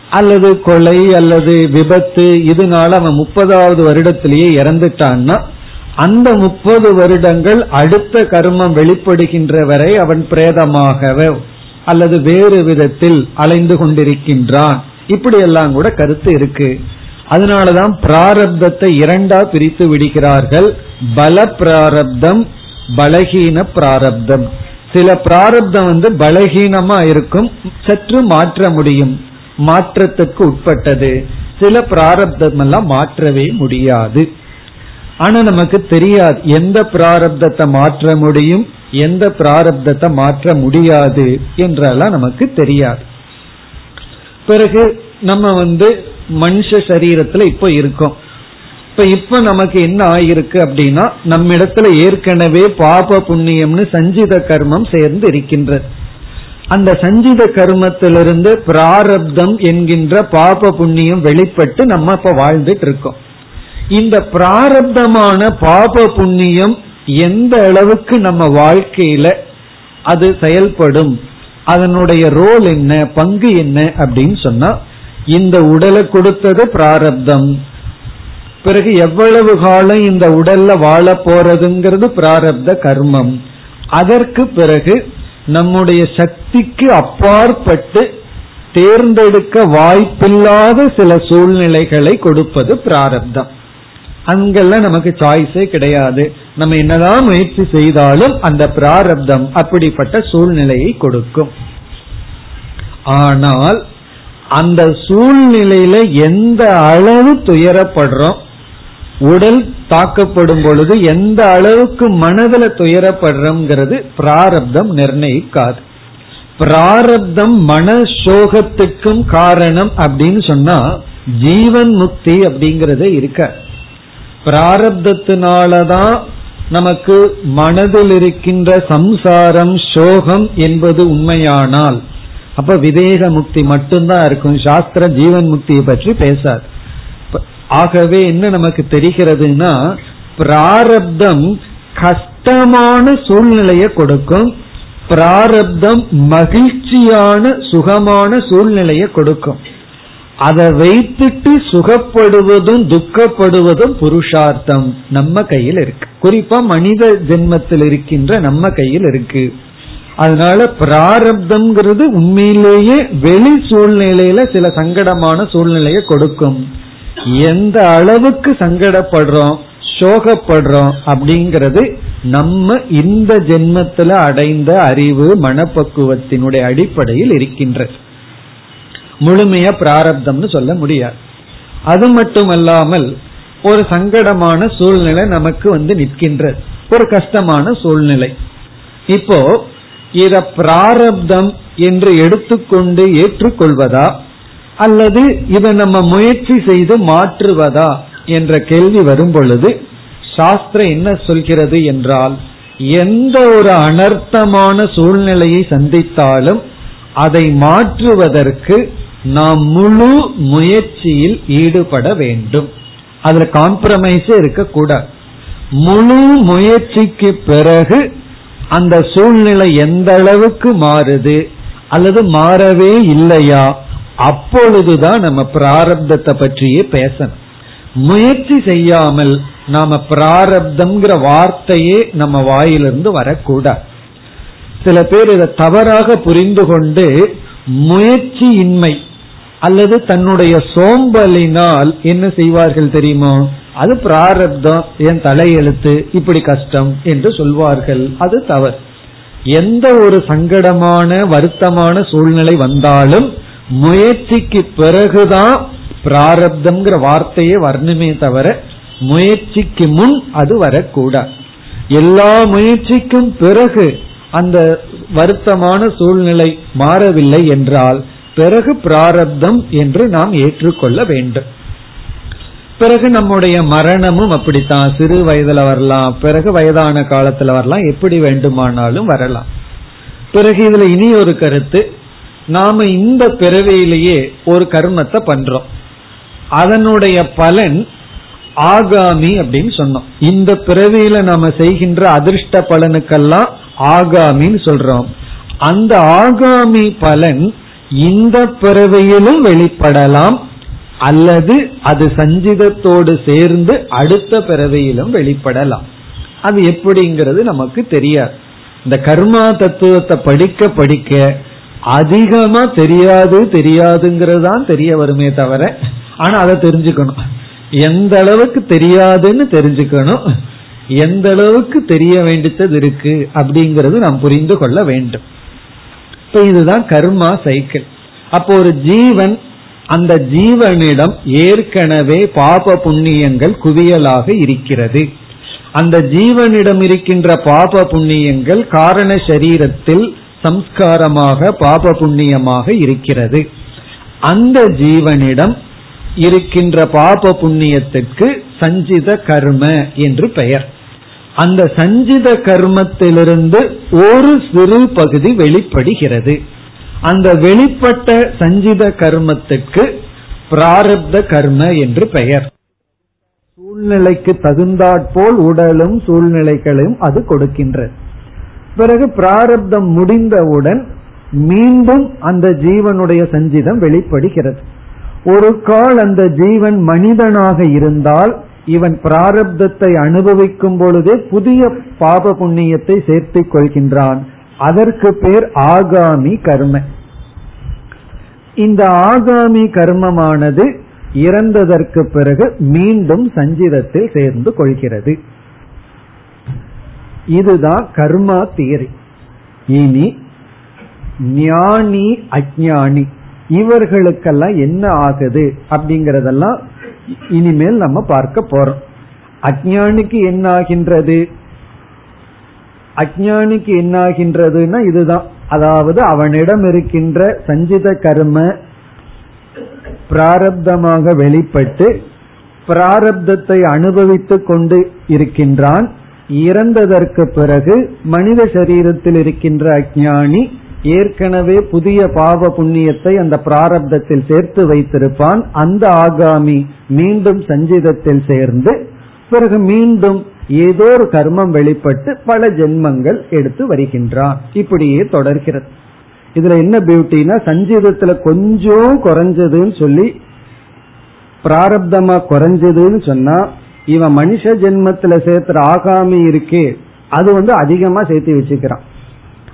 [SPEAKER 1] அல்லது கொலை அல்லது விபத்து இதனால அவன் முப்பதாவது வருடத்திலேயே இறந்துட்டான்னா அந்த முப்பது வருடங்கள் அடுத்த கர்மம் வெளிப்படுகின்ற வரை அவன் பிரேதமாகவே அல்லது வேறு விதத்தில் அலைந்து கொண்டிருக்கின்றான். இப்படியெல்லாம் கூட கருத்து இருக்கு. அதனாலதான் பிராரப்தத்தை இரண்டா பிரித்து விடுகிறார்கள். பல பிராரப்தம் பலகீன பிராரப்தம். சில பிராரப்தம் வந்து பலகீனமா இருக்கும் சற்று மாற்ற முடியும் மாற்றத்துக்கு உட்பட்டது. சில பிராரப்தம் எல்லாம் மாற்றவே முடியாது. ஆனா நமக்கு தெரியாது எந்த பிராரப்தத்தை மாற்ற முடியும் எந்த பிராரப்தத்தை மாற்ற முடியாது என்றெல்லாம் நமக்கு தெரியாது. பிறகு நம்ம வந்து மனுஷ சரீரத்துல இப்ப இருக்கோம். இப்ப இப்ப நமக்கு என்ன ஆயிருக்கு அப்படின்னா நம்ம இடத்துல ஏற்கனவே பாப புண்ணியம்னு சஞ்சித கர்மம் சேர்ந்து இருக்கின்றது. அந்த சஞ்சித கர்மத்திலிருந்து பிராரப்தம் என்கின்ற பாப புண்ணியம் வெளிப்பட்டு நம்ம இப்ப வாழ்ந்துட்டு இருக்கோம். இந்த பிராரப்தமான பாப புண்ணியம் எந்த அளவுக்கு நம்ம வாழ்க்கையில அது செயல்படும் அதனுடைய ரோல் என்ன பங்கு என்ன அப்படின்னு சொன்னா இந்த உடலை கொடுத்தது பிராரப்தம். பிறகு எவ்வளவு காலம் இந்த உடல்ல வாழ போறதுங்கிறது பிராரப்த கர்மம். அதற்கு பிறகு நம்முடைய சக்திக்கு அப்பாற்பட்டு தேர்ந்தெடுக்க வாய்ப்பில்லாத சில சூழ்நிலைகளை கொடுப்பது பிராரப்தம். அங்கெல்லாம் நமக்கு சாய்ஸே கிடையாது. நம்ம என்னதான் முயற்சி செய்தாலும் அந்த பிராரப்தம் அப்படிப்பட்ட சூழ்நிலையை கொடுக்கும். ஆனால் அந்த சூழ்நிலையில எந்த அளவு துயரப்படுறோம் உடல் தாக்கப்படும் பொழுது எந்த அளவுக்கு மனதில் துயரப்படுறோம்ங்கிறது பிராரப்தம் நிர்ணயிக்காது. பிராரப்தம் மன சோகத்துக்கும் காரணம் அப்படின்னு சொன்னா ஜீவன் முக்தி அப்படிங்கறதே இருக்க. பிராரப்தத்தினாலதான் நமக்கு மனதில் இருக்கின்ற சம்சாரம் சோகம் என்பது உண்மையானால் அப்ப விவேக முக்தி மட்டும்தான் இருக்கும். சாஸ்திர ஜீவன் முக்தியை பற்றி பேசாது. ஆகவே என்ன நமக்கு தெரிகிறதுனா பிராரப்தம் கஷ்டமான சூழ்நிலையை கொடுக்கும். பிராரப்தம் மகிழ்ச்சியான சுகமான சூழ்நிலையை கொடுக்கும். அதை வைத்துட்டு சுகப்படுவதும் துக்கப்படுவதும் புருஷார்த்தம் நம்ம கையில் இருக்கு. குறிப்பா மனித ஜென்மத்தில் இருக்கின்ற நம்ம கையில் இருக்கு. அதனால பிராரப்தம்ங்கிறது உண்மையிலேயே வெளி சூழ்நிலையில சில சங்கடமான சூழ்நிலையை கொடுக்கும். எந்த அளவுக்கு சங்கடப்படுறோம் சோகப்படுறோம் அப்படிங்கிறது நம்ம இந்த ஜென்மத்துல அடைந்த அறிவு மனப்பக்குவத்தினுடைய அடிப்படையில் இருக்கின்றது. முழுமையா பிராரப்தம்னு சொல்ல முடியாது. அது மட்டுமல்லாமல் ஒரு சங்கடமான சூழ்நிலை நமக்கு வந்து நிற்கின்றது. ஒரு கஷ்டமான சூழ்நிலை. இப்போ இத பிராரப்தம் என்று எடுத்துக்கொண்டு ஏற்றுக்கொள்வதா? அல்லது இதை நம்ம முயற்சி செய்து மாற்றுவதா? என்ற கேள்வி வரும் பொழுது சாஸ்திரம் என்ன சொல்கிறது என்றால் எந்த ஒரு அனர்த்தமான சூழ்நிலையை சந்தித்தாலும் அதை மாற்றுவதற்கு நாம் முழு முயற்சியில் ஈடுபட வேண்டும். அதுல காம்ப்ரமைஸே இருக்கக்கூடாது. முழு முயற்சிக்கு பிறகு அந்த சூழ்நிலை எந்த அளவுக்கு மாறுது அல்லது மாறவே இல்லையா? அப்பொழுதுதான் நம்ம பிராரப்தத்தை பற்றியே பேசணும். முயற்சி செய்யாமல் நாம பிராரப்தம்ங்கிற வார்த்தையே நம்ம வாயிலிருந்து வரக்கூடாது. சில பேர் இதை தவறாக புரிந்து கொண்டு முயற்சியின்மை அல்லது தன்னுடைய சோம்பலினால் என்ன செய்வார்கள் தெரியுமா? அது பிராரப்தம் என் தலையெழுத்து இப்படி கஷ்டம் என்று சொல்வார்கள். அது தவறு. எந்த ஒரு சங்கடமான வருத்தமான சூழ்நிலை வந்தாலும் முயற்சிக்கு பிறகுதான் பிராரப்தம்ங்கிற வார்த்தையே வரணுமே தவிர முயற்சிக்கு முன் அது வரக்கூடாது எல்லா முயற்சிக்கும் பிறகு அந்த வருத்தமான சூழ்நிலை மாறவில்லை என்றால் பிறகு பிராரப்தம் என்று நாம் ஏற்றுக்கொள்ள வேண்டும். பிறகு நம்முடைய மரணமும் அப்படித்தான். சிறு வயதுல வரலாம் பிறகு வயதான காலத்துல வரலாம் எப்படி வேண்டுமானாலும் வரலாம். பிறகு இதுல இனி ஒரு கருத்து நாம இந்த பிறவியிலேயே ஒரு கர்மத்தை பண்றோம். அதனுடைய பலன் ஆகாமி அப்படின்னு சொன்னோம். இந்த பிறவியில நாம செய்கின்ற அதிர்ஷ்ட பலனுக்கெல்லாம் ஆகாமின்னு சொல்றோம். அந்த ஆகாமி பலன் இந்த பிறவியிலும் வெளிப்படலாம் அல்லது அது சஞ்சிதத்தோடு சேர்ந்து அடுத்த பிறவியிலும் வெளிப்படலாம். அது எப்படிங்கிறது நமக்கு தெரியாது. இந்த கர்மா தத்துவத்தை படிக்க படிக்க அதிகமா தெரியாது தெரியாதுங்கிறது தான் தெரிய வருமே தவிர ஆனா அதை தெரிஞ்சுக்கணும். எந்த அளவுக்கு தெரியாதுன்னு தெரிஞ்சுக்கணும். எந்த அளவுக்கு தெரிய வேண்டியது இருக்கு அப்படிங்கறது நாம் புரிந்து கொள்ள வேண்டும். இப்ப இதுதான் கர்மா சைக்கிள். அப்போ ஒரு ஜீவன் அந்த ஜீவனிடம் ஏற்கனவே பாப புண்ணியங்கள் குவியலாக இருக்கிறது. அந்த ஜீவனிடம் இருக்கின்ற பாப புண்ணியங்கள் காரண சரீரத்தில் சம்ஸ்காரமாக பாப புண்ணியமாக இருக்கிறது. அந்த ஜீவனிடம் இருக்கின்ற பாப புண்ணியத்துக்கு சஞ்சித கர்ம என்று பெயர். அந்த சஞ்சித கர்மத்திலிருந்து ஒரு சிறு பகுதி வெளிப்படுகிறது. அந்த வெளிப்பட்ட சஞ்சித கர்மத்துக்கு பிராரப்த கர்ம என்று பெயர். சூழ்நிலைக்கு தகுந்தாற்போல் உடலும் சூழ்நிலைகளையும் அது கொடுக்கின்றது. பிறகு பிராரப்தம் முடிந்தவுடன் மீண்டும் அந்த ஜீவனுடைய சஞ்சிதம் வெளிப்படுகிறது. ஒரு கால் அந்த ஜீவன் மனிதனாக இருந்தால் இவன் பிராரப்தத்தை அனுபவிக்கும் பொழுதே புதிய பாப புண்ணியத்தை சேர்த்துக் கொள்கின்றான். அதற்கு பேர் ஆகாமி கர்ம. இந்த ஆகாமி கர்மமானது இறந்ததற்கு பிறகு மீண்டும் சஞ்சிதத்தில் சேர்ந்து கொள்கிறது. இதுதான் கர்மா தியரி. இனி ஞானி அஜானி இவர்களுக்கெல்லாம் என்ன ஆகுது அப்படிங்கறதெல்லாம் இனிமேல் நம்ம பார்க்க போறோம். அஜானிக்கு என்ன ஆகின்றது அஜானிக்கு என்ன ஆகின்றதுன்னா இதுதான். அதாவது அவனிடம் இருக்கின்ற சஞ்சித கர்ம பிராரப்தமாக வெளிப்பட்டு பிராரப்தத்தை அனுபவித்துக் கொண்டு இருக்கின்றான். இறந்ததற்கு பிறகு மனித சரீரத்தில் இருக்கின்ற அஜானி ஏற்கனவே புதிய பாவ புண்ணியத்தை அந்த பிராரப்தத்தில் சேர்த்து வைத்திருப்பான். அந்த ஆகாமி மீண்டும் சஞ்சிதத்தில் சேர்ந்து பிறகு மீண்டும் ஏதோ ஒரு கர்மம் வெளிப்பட்டு பல ஜென்மங்கள் எடுத்து வருகின்றான் இப்படியே தொடர்கிறது. இதுல என்ன பியூட்டினா சஞ்சீதத்துல கொஞ்சம் குறைஞ்சதுன்னு சொல்லி பிராரப்தமா குறைஞ்சதுன்னு சொன்னா இவன் மனுஷ ஜென்மத்துல சேர்த்துற ஆகாமி இருக்கே அது வந்து அதிகமா சேர்த்து வச்சுக்கிறான்.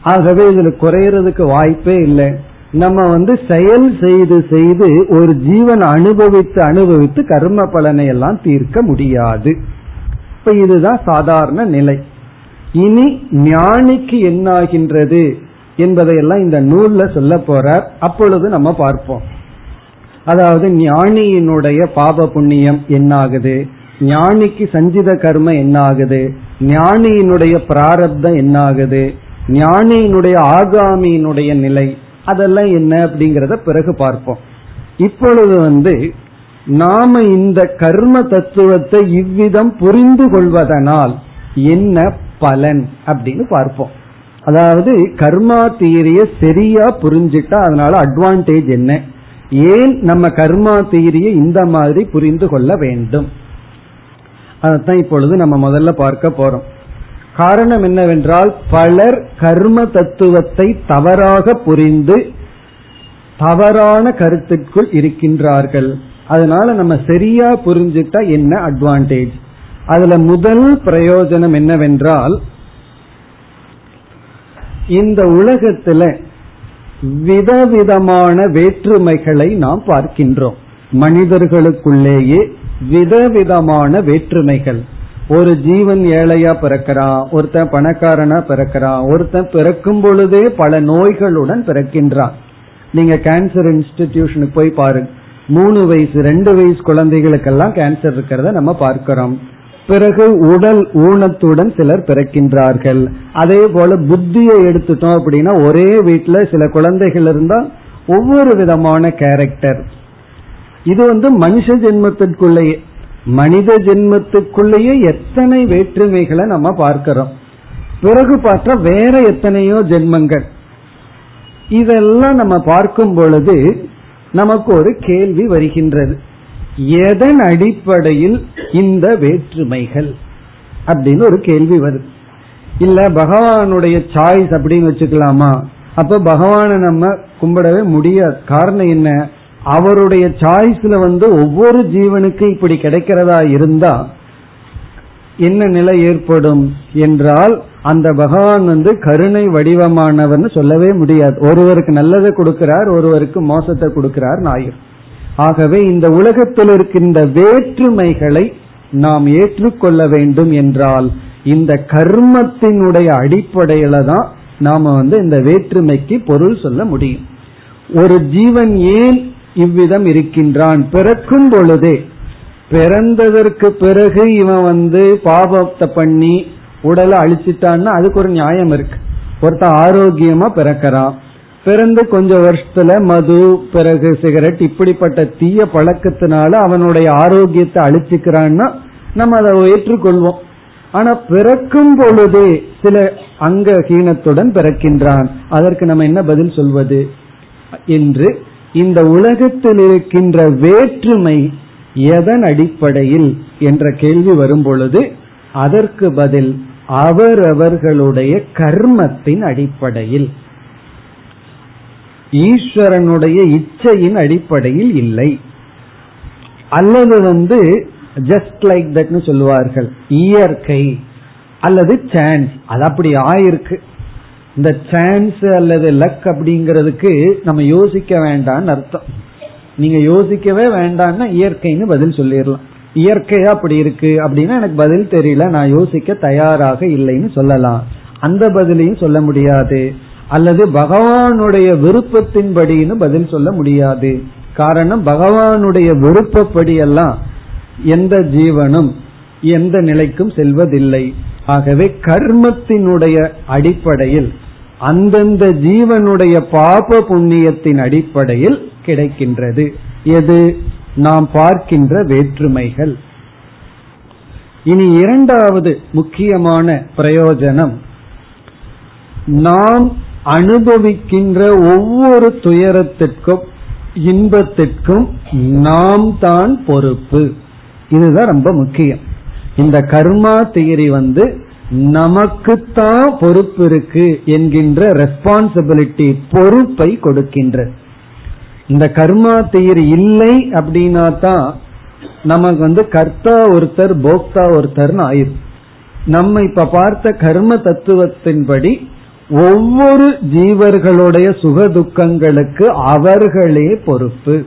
[SPEAKER 1] ஆகவே இதுல குறையறதுக்கு வாய்ப்பே இல்லை. நம்ம வந்து செயல் செய்து செய்து ஒரு ஜீவன் அனுபவித்து அனுபவித்து கர்ம பலனை எல்லாம் தீர்க்க முடியாது. இப்ப இதுதான் சாதாரண நிலை. இனி ஞானிக்கு என்னாகின்றது என்பதையெல்லாம் இந்த நூல்ல சொல்ல போறார். அப்பொழுது நம்ம பார்ப்போம். அதாவது ஞானியினுடைய பாப புண்ணியம் என்னாகுது? ஞானிக்கு சஞ்சித கர்ம என்னாகுது? ஞானியினுடைய பிராரப்தம் என்னாகுது? ஞானியினுடைய ஆகாமியினுடைய நிலை அதெல்லாம் என்ன அப்படிங்கறத பிறகு பார்ப்போம். இப்பொழுது வந்து நாம இந்த கர்ம தத்துவத்தை இவ்விதம் புரிந்து கொள்வதனால் என்ன பலன் அப்படின்னு பார்ப்போம். அதாவது கர்மா தீரிய சரியா புரிஞ்சுட்டா அதனால அட்வான்டேஜ் என்ன? ஏன் நம்ம கர்மா தீரிய இந்த மாதிரி புரிந்து கொள்ள வேண்டும்? அதைத்தான் இப்பொழுது நம்ம முதல்ல பார்க்க போறோம். காரணம் என்னவென்றால் பலர் கர்ம தத்துவத்தை தவறாக புரிந்து தவறான கருத்துக்குள் இருக்கின்றார்கள். அதனால நம்ம சரியா புரிஞ்சுட்டா என்ன அட்வான்டேஜ் அதுல முதல் பிரயோஜனம் என்னவென்றால் இந்த உலகத்துல விதவிதமான வேற்றுமைகளை நாம் பார்க்கின்றோம். மனிதர்களுக்குள்ளேயே விதவிதமான வேற்றுமைகள். ஒரு ஜீவன் ஏழையா பிறக்கிறான் ஒருத்தன் பணக்காரனா பிறக்கிறான் ஒருத்தன் பிறக்கும் பொழுதே பல நோய்களுடன் பிறக்கின்றான். நீங்க கேன்சர் இன்ஸ்டிடியூஷனுக்கு போய் பாருங்க. மூணு வயசு ரெண்டு வயசு குழந்தைகளுக்கெல்லாம் கேன்சர் இருக்கிறத நம்ம பார்க்கிறோம். பிறகு உடல் ஊனத்துடன் சிலர் பிறக்கின்றார்கள். அதே போல புத்தியை எடுத்துட்டோம் அப்படின்னா ஒரே வீட்டுல சில குழந்தைகள் இருந்தா ஒவ்வொரு விதமான கேரக்டர் இது வந்து மனுஷ ஜென்மத்திற்குள்ளேயே மனித ஜென்மத்துக்குள்ளேயே எத்தனை வேற்றுமைகளை நம்ம பார்க்கிறோம். பிறகு பார்த்தா வேற எத்தனையோ ஜென்மங்கள். இதெல்லாம் நம்ம பார்க்கும் பொழுது நமக்கு ஒரு கேள்வி வருகின்றது. எதன் அடிப்படையில் இந்த வேற்றுமைகள்? அப்படின்னு ஒரு கேள்வி வருது இல்ல பகவானுடைய சாய்ஸ் அப்படின்னு வச்சுக்கலாமா? அப்ப பகவானை நம்ம கும்பிடவே முடியாது. காரணம் என்ன? அவருடைய சாய்ஸ்ல வந்து ஒவ்வொரு ஜீவனுக்கு இப்படி கிடைக்கிறதா இருந்தா என்ன நிலை ஏற்படும் என்றால் அந்த பகவான் வந்து கருணை வடிவமானவர்னு சொல்லவே முடியாது. ஒருவருக்கு நல்லதை கொடுக்கிறார் ஒருவருக்கு மோசத்தை கொடுக்கிறார் நாயர். ஆகவே இந்த உலகத்தில் இருக்கின்ற வேற்றுமைகளை நாம் ஏற்றுக்கொள்ள வேண்டும் என்றால் இந்த கர்மத்தினுடைய அடிப்படையில தான் நாம வந்து இந்த வேற்றுமைக்கு பொருள் சொல்ல முடியும். ஒரு ஜீவன் ஏன் இவ்விதம் இருக்கின்றான்? பிறக்கும் பொழுதே பிறந்ததற்கு பிறகு இவன் வந்து பாபத்தை பண்ணி உடலை அழிச்சிட்டான்னா அதுக்கு ஒரு நியாயம் இருக்கு. ஒருத்தன் ஆரோக்கியமா பிறக்கிறான். பிறந்து கொஞ்ச வருஷத்துல மது பிறகு சிகரெட் இப்படிப்பட்ட தீய பழக்கத்தினால அவனுடைய ஆரோக்கியத்தை அழிச்சுக்கிறான்னா நம்ம அதை ஏற்றுக்கொள்வோம். ஆனா பிறக்கும் பொழுதே சில அங்க ஹீனத்துடன் பிறக்கின்றான். அதற்கு நம்ம என்ன பதில் சொல்வது? என்று இந்த உலகத்தில் இருக்கின்ற வேற்றுமை எதன் அடிப்படையில் என்ற கேள்வி வரும் பொழுது அதற்கு பதில் அவரவர்களுடைய கர்மத்தின் அடிப்படையில். ஈஸ்வரனுடைய இச்சையின் அடிப்படையில் இல்லை. அல்லது வந்து ஜஸ்ட் லைக் தட்னு சொல்லுவார்கள். இயற்கை அல்லது சான்ஸ் அது அப்படி ஆயிருக்கு. இந்த சான்ஸ் அல்லது லக் அப்படிங்கிறதுக்கு நம்ம யோசிக்க வேண்டாம்னு அர்த்தம். நீங்க யோசிக்கவே வேண்டாம்னா இயற்கைன்னு பதில் சொல்லிடலாம். இயற்கையா அப்படி இருக்கு அப்படின்னா எனக்கு பதில் தெரியல நான் யோசிக்க தயாராக இல்லைன்னு சொல்லலாம். அந்த பதிலையும் சொல்ல முடியாது. அல்லது பகவானுடைய விருப்பத்தின்படின்னு பதில் சொல்ல முடியாது. காரணம் பகவானுடைய விருப்பப்படி எல்லாம் எந்த ஜீவனும் எந்த நிலைக்கும் செல்வதில்லை. ஆகவே கர்மத்தினுடைய அடிப்படையில் அந்தந்த ஜீவனுடைய பாப புண்ணியத்தின் அடிப்படையில் கிடைக்கின்றது. எது? நாம் பார்க்கின்ற வேற்றுமைகள். இனி இரண்டாவது முக்கியமான பிரயோஜனம். நாம் அனுபவிக்கின்ற ஒவ்வொரு துயரத்திற்கும் இன்பத்திற்கும் நாம் தான் பொறுப்பு. இதுதான் ரொம்ப முக்கியம். இந்த கர்மா தியரி வந்து நமக்குத்தான் பொறுப்பு இருக்கு என்கின்ற ரெஸ்பான்சிபிலிட்டி பொறுப்பை கொடுக்கின்ற இந்த கர்மா தியரி இல்லை அப்படின்னா தான் நமக்கு வந்து கர்த்தா ஒருத்தர் போக்தா ஒருத்தர்னு ஆயிரும். நம்ம இப்ப பார்த்த கர்ம தத்துவத்தின்படி ஒவ்வொரு ஜீவர்களுடைய சுக துக்கங்களுக்கு அவர்களே பொறுப்பு.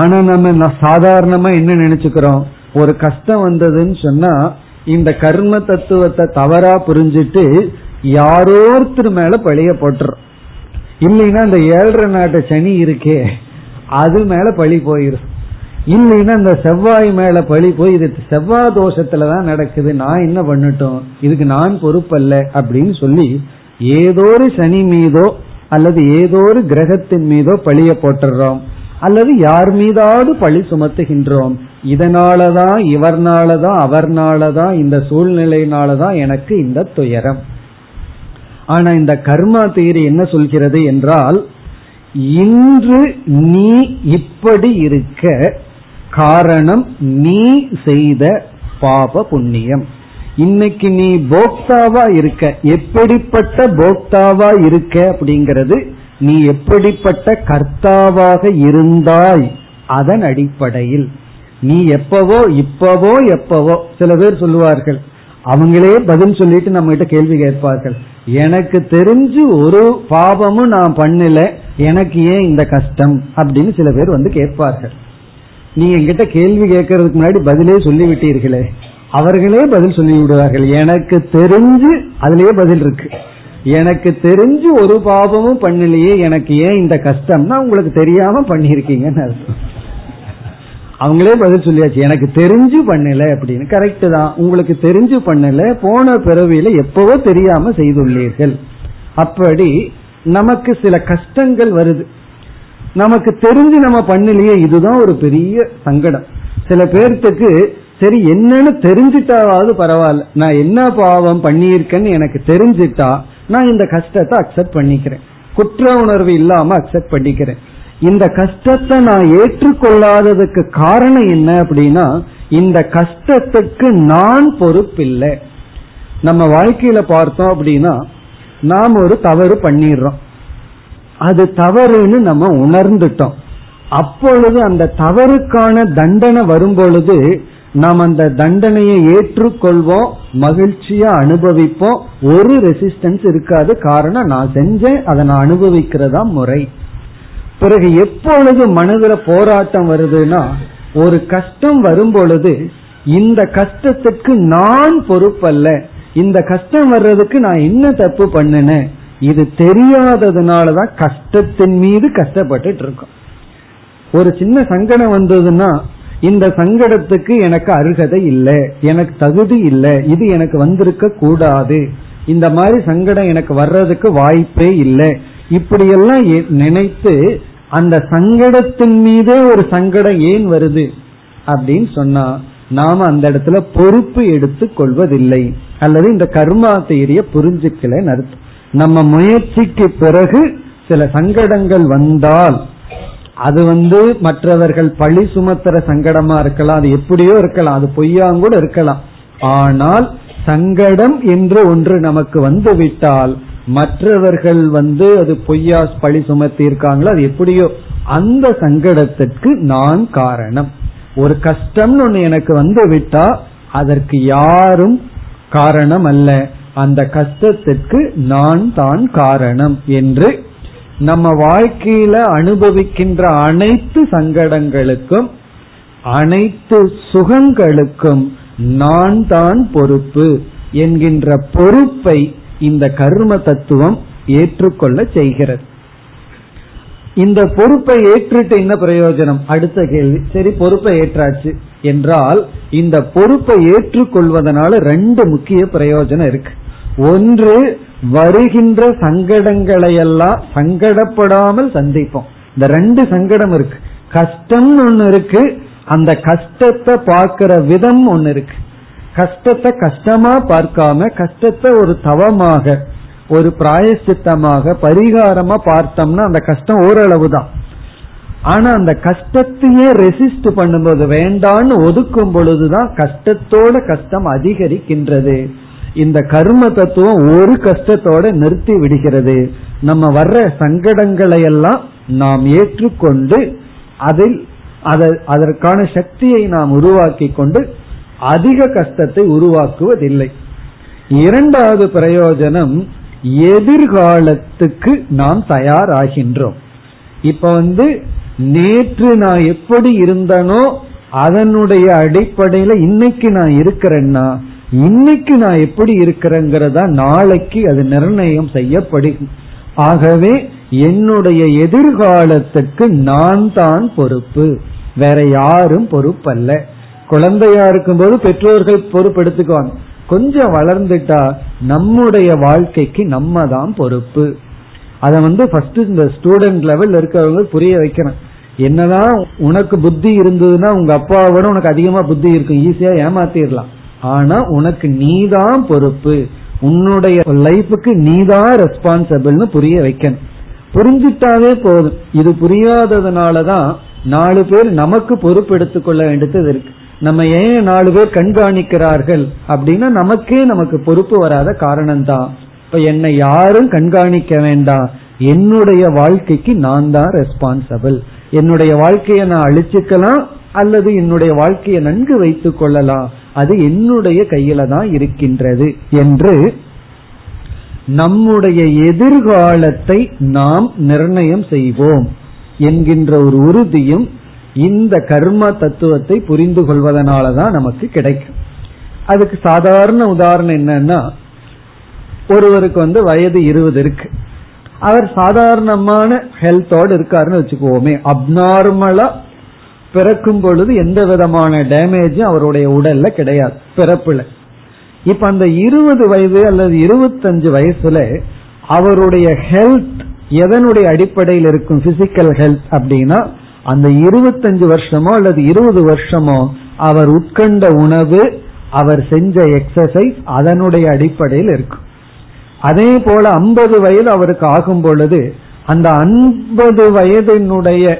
[SPEAKER 1] ஆனா நம்ம சாதாரணமா என்ன நினைச்சுக்கிறோம்? ஒரு கஷ்டம் வந்ததுன்னு சொன்னா இந்த கர்ம தத்துவத்தை தவறா புரிஞ்சிட்டு யாரோருத்தர் மேல பழிய போட்டுறோம். இல்லைன்னா இந்த ஏழரை நாட்டு சனி இருக்கே அது மேல பழி போயிடும் இல்லைன்னா இந்த செவ்வாய் மேல பழி போய் இது செவ்வாய் தோஷத்துலதான் நடக்குது நான் என்ன பண்ணட்டும்? இதுக்கு நான் பொறுப்பல்ல அப்படின்னு சொல்லி ஏதோ ஒரு சனி மீதோ அல்லது ஏதோ ஒரு கிரகத்தின் மீதோ பழிய போட்டுறோம். அல்லது யார் மீதாவது பழி சுமத்துகின்றோம். இதனாலதான் இவர்னாலதான் அவர்னாலதான் இந்த சூழ்நிலையினாலதான் எனக்கு இந்த துயரம். ஆனா இந்த கர்மா தேரி என்ன சொல்கிறது என்றால் இன்று நீ இப்படி இருக்க காரணம் நீ செய்த பாப புண்ணியம். இன்னைக்கு நீ போக்தாவா இருக்க எப்படிப்பட்ட போக்தாவா இருக்க அப்படிங்கிறது நீ எப்படிப்பட்ட கர்த்தாவாக இருந்தாய் அதன் அடிப்படையில். நீ எப்பவோ இப்பவோ எப்பவோ சில பேர் சொல்லுவார்கள் அவங்களே பதில் சொல்லிட்டு நம்ம கிட்ட கேள்வி கேட்பார்கள். எனக்கு தெரிஞ்சு ஒரு பாவமும் நான் பண்ணல எனக்கு ஏன் இந்த கஷ்டம்? அப்படின்னு சில பேர் வந்து கேட்பார்கள். நீங்க என்கிட்ட கேள்வி கேட்கறதுக்கு முன்னாடி பதிலே சொல்லி விட்டீர்களே அவர்களே பதில் சொல்லி விடுவார்கள் எனக்கு தெரிஞ்சு அதுலயே பதில் இருக்கு. எனக்கு தெரிஞ்சு ஒரு பாவமும் பண்ணலையே எனக்கு ஏன் இந்த கஷ்டம்னா உங்களுக்கு தெரியாம பண்ணிருக்கீங்கன்னு அர்த்தம். அவங்களே பதில் சொல்லியாச்சு எனக்கு தெரிஞ்சு பண்ணல அப்படின்னு. கரெக்ட் தான். உங்களுக்கு தெரிஞ்சு பண்ணல போன பிறவியில எப்பவோ தெரியாம செய்துள்ளீர்கள். அப்படி நமக்கு சில கஷ்டங்கள் வருது. நமக்கு தெரிஞ்சு நம்ம பண்ணலையே இதுதான் ஒரு பெரிய சங்கடம். சில பேர்த்துக்கு சரி என்னன்னு தெரிஞ்சிட்டாவது பரவாயில்ல. நான் என்ன பாவம் பண்ணியிருக்கேன்னு எனக்கு தெரிஞ்சிட்டா நான் இந்த கஷ்டத்தை அக்செப்ட் பண்ணிக்கிறேன். குற்ற உணர்வு இல்லாம அக்செப்ட் பண்ணிக்கிறேன். இந்த கஷ்டத்தை நான் ஏற்றுக்கொள்ளாததுக்கு காரணம் என்ன அப்படின்னா இந்த கஷ்டத்துக்கு நான் பொறுப்பில்லை. நம்ம வாழ்க்கையில பார்த்தோம் அப்படின்னா நாம் ஒரு தவறு பண்ணிடுறோம். அது தவறுன்னு நம்ம உணர்ந்துட்டோம். அப்பொழுது அந்த தவறுக்கான தண்டனை வரும்பொழுது நாம் அந்த தண்டனையை ஏற்றுக்கொள்வோம் மகிழ்ச்சியா அனுபவிப்போம். ஒரு ரெசிஸ்டன்ஸ் இருக்காது. காரணம் நான் செஞ்சேன் அதை நான் அனுபவிக்கிறதா முறை. பிறகு எப்பொழுது மனதுல போராட்டம் வருதுன்னா ஒரு கஷ்டம் வரும் பொழுது இந்த கஷ்டத்துக்கு நான் பொறுப்பல்ல. இந்த கஷ்டம் வர்றதுக்கு நான் என்ன தப்பு பண்ணினேன் இது தெரியாததுனாலதான் கஷ்டத்தின் மீது கஷ்டப்பட்டு இருக்கோம் ஒரு சின்ன சங்கடம் வந்ததுன்னா இந்த சங்கடத்துக்கு எனக்கு அருகதை இல்லை எனக்கு தகுதி இல்லை இது எனக்கு வந்திருக்க கூடாது. இந்த மாதிரி சங்கடம் எனக்கு வர்றதுக்கு வாய்ப்பே இல்லை. இப்படியெல்லாம் நினைத்து அந்த சங்கடத்தின் மீதே ஒரு சங்கடம் ஏன் வருது? அப்படின்னு சொன்னா நாம அந்த இடத்துல பொறுப்பு எடுத்து கொள்வதில்லை. அல்லது இந்த கர்மா தேரிய புரிஞ்சுக்கல அர்த்தம். நம்ம முயற்சிக்கு பிறகு சில சங்கடங்கள் வந்தால் அது வந்து மற்றவர்கள் பழி சுமத்துற சங்கடமா இருக்கலாம். அது எப்படியோ இருக்கலாம். அது பொய்யாங்கூட இருக்கலாம். ஆனால் சங்கடம் என்று ஒன்று நமக்கு வந்து விட்டால் மற்றவர்கள் வந்து அது பொய்யா பழி சுமத்தி இருக்காங்களோ அது எப்படியோ அந்த சங்கடத்திற்கு நான் காரணம். ஒரு கஷ்டம்னு ஒண்ணு எனக்கு வந்து விட்டா அதற்கு யாரும் காரணம் அல்ல. அந்த கஷ்டத்திற்கு நான் தான் காரணம் என்று நம்ம வாழ்க்கையில அனுபவிக்கின்ற அனைத்து சங்கடங்களுக்கும் அனைத்து சுகங்களுக்கும் நான் தான் பொறுப்பு என்கின்ற பொறுப்பை இந்த கர்ம தத்துவம் ஏற்றுக்கொள்ள செய்கிறது. இந்த பொறுப்பை ஏற்றுட்டு என்ன பிரயோஜனம்? அடுத்த கேள்வி. சரி பொறுப்பை ஏற்றாச்சு. என்றால் இந்த பொறுப்பை ஏற்றுக்கொள்வதனால ரெண்டு முக்கிய பிரயோஜனம் இருக்கு. ஒன்று வருகின்ற சங்கடங்களை எல்லாம் சங்கடப்படாமல் சந்திப்போம். இந்த ரெண்டு சங்கடம் இருக்கு. கஷ்டம்னு ஒன்னு இருக்கு. அந்த கஷ்டத்தை பார்க்கிற விதம் ஒன்னு இருக்கு. கஷ்டத்தை கஷ்டமா பார்க்காம கஷ்டத்தை ஒரு தவமாக ஒரு பிராயசித்தமாக பரிகாரமா பார்த்தோம்னா அந்த கஷ்டம் ஓரளவு தான் ஆனா அந்த கஷ்டத்தையே ரெசிஸ்ட் பண்ணும்போது வேண்டான்னு ஒதுக்கும் பொழுதுதான் கஷ்டத்தோட கஷ்டம் அதிகரிக்கின்றது. இந்த கர்ம தத்துவம் ஒரு கஷ்டத்தோட நிறுத்தி விடுகிறது. நம்ம வர்ற சங்கடங்களை எல்லாம் நாம் ஏற்றுக்கொண்டு அதில் அதற்கான சக்தியை நாம் உருவாக்கி கொண்டு அதிக கஷ்டத்தை உருவாக்குவதில்லை. இரண்டாவது பிரயோஜனம் எதிர்காலத்துக்கு நாம் தயாராகின்றோம். இப்ப வந்து நேற்று நான் எப்படி இருந்தனோ அதனுடைய அடிப்படையில இன்னைக்கு நான் இருக்கிறேன்னா இன்னைக்கு நான் எப்படி இருக்கிறேங்கிறதா நாளைக்கு அது நிர்ணயம் செய்யப்படும். ஆகவே என்னுடைய எதிர்காலத்துக்கு நான் தான் பொறுப்பு. வேற யாரும் பொறுப்பல்ல. குழந்தையா இருக்கும்போது பெற்றோர்கள் பொறுப்பெடுத்துக்குவாங்க. கொஞ்சம் வளர்ந்துட்டா நம்முடைய வாழ்க்கைக்கு நம்ம தான் பொறுப்பு. அத வந்து ஃபர்ஸ்ட் இந்த ஸ்டூடெண்ட் லெவல் இருக்கிறவங்க புரிய வைக்கிறேன் என்னதான் உனக்கு புத்தி இருந்ததுன்னா உங்க அப்பாவை விட உனக்கு அதிகமா புத்தி இருக்கும். ஈஸியா ஏமாத்திடலாம். ஆனா உனக்கு நீதான் பொறுப்பு. உன்னுடைய லைஃபுக்கு நீதான் ரெஸ்பான்சிபிள்னு புரிய வைக்கணும். புரிஞ்சிட்டாவே போதும். இது புரியாததுனாலதான் நாலு பேர் நமக்கு பொறுப்பு எடுத்துக்கொள்ள வேண்டியது இருக்கு. நம்ம ஏன் நாலு பேர் கண்காணிக்கிறார்கள் அப்படின்னா நமக்கே நமக்கு பொறுப்பு வராத காரணம்தான். இப்ப என்னை யாரும் கண்காணிக்க வேண்டாம். என்னுடைய வாழ்க்கைக்கு நான் தான் ரெஸ்பான்சிபிள் என்னுடைய வாழ்க்கையை நான் அழிச்சுக்கலாம் அல்லது என்னுடைய வாழ்க்கையை நன்கு வைத்துக் கொள்ளலாம். அது என்னுடைய கையில தான் இருக்கின்றது என்று நம்முடைய எதிர்காலத்தை நாம் நிர்ணயம் செய்வோம் என்கின்ற ஒரு உறுதியும் இந்த கர்ம தத்துவத்தை புரிந்து கொள்வதனாலதான் நமக்கு கிடைக்கும். அதுக்கு சாதாரண உதாரணம் என்னன்னா ஒருவருக்கு வந்து வயது இருபது இருக்கு. அவர் சாதாரணமான ஹெல்த்தோடு இருக்காருன்னு வச்சுக்குவோமே. அப்நார்மலா பிறக்கும் பொழுது எந்த விதமான டேமேஜும் அவருடைய உடல்ல கிடையாது. பிறப்புல. இப்ப அந்த இருபது வயது அல்லது இருபத்தஞ்சு வயசுல அவருடைய ஹெல்த் எதனுடைய அடிப்படையில் இருக்கும்? பிசிக்கல் ஹெல்த் அப்படின்னா அந்த இருபத்தஞ்சு வருஷமோ அல்லது இருபது வருஷமோ அவர் உட்கொண்ட உணவு அவர் செஞ்ச எக்ஸசைஸ் அதனுடைய அடிப்படையில் இருக்கும். அதே போல ஐம்பது வயது அவருக்கு ஆகும் பொழுது அந்த ஐம்பது வயதினுடைய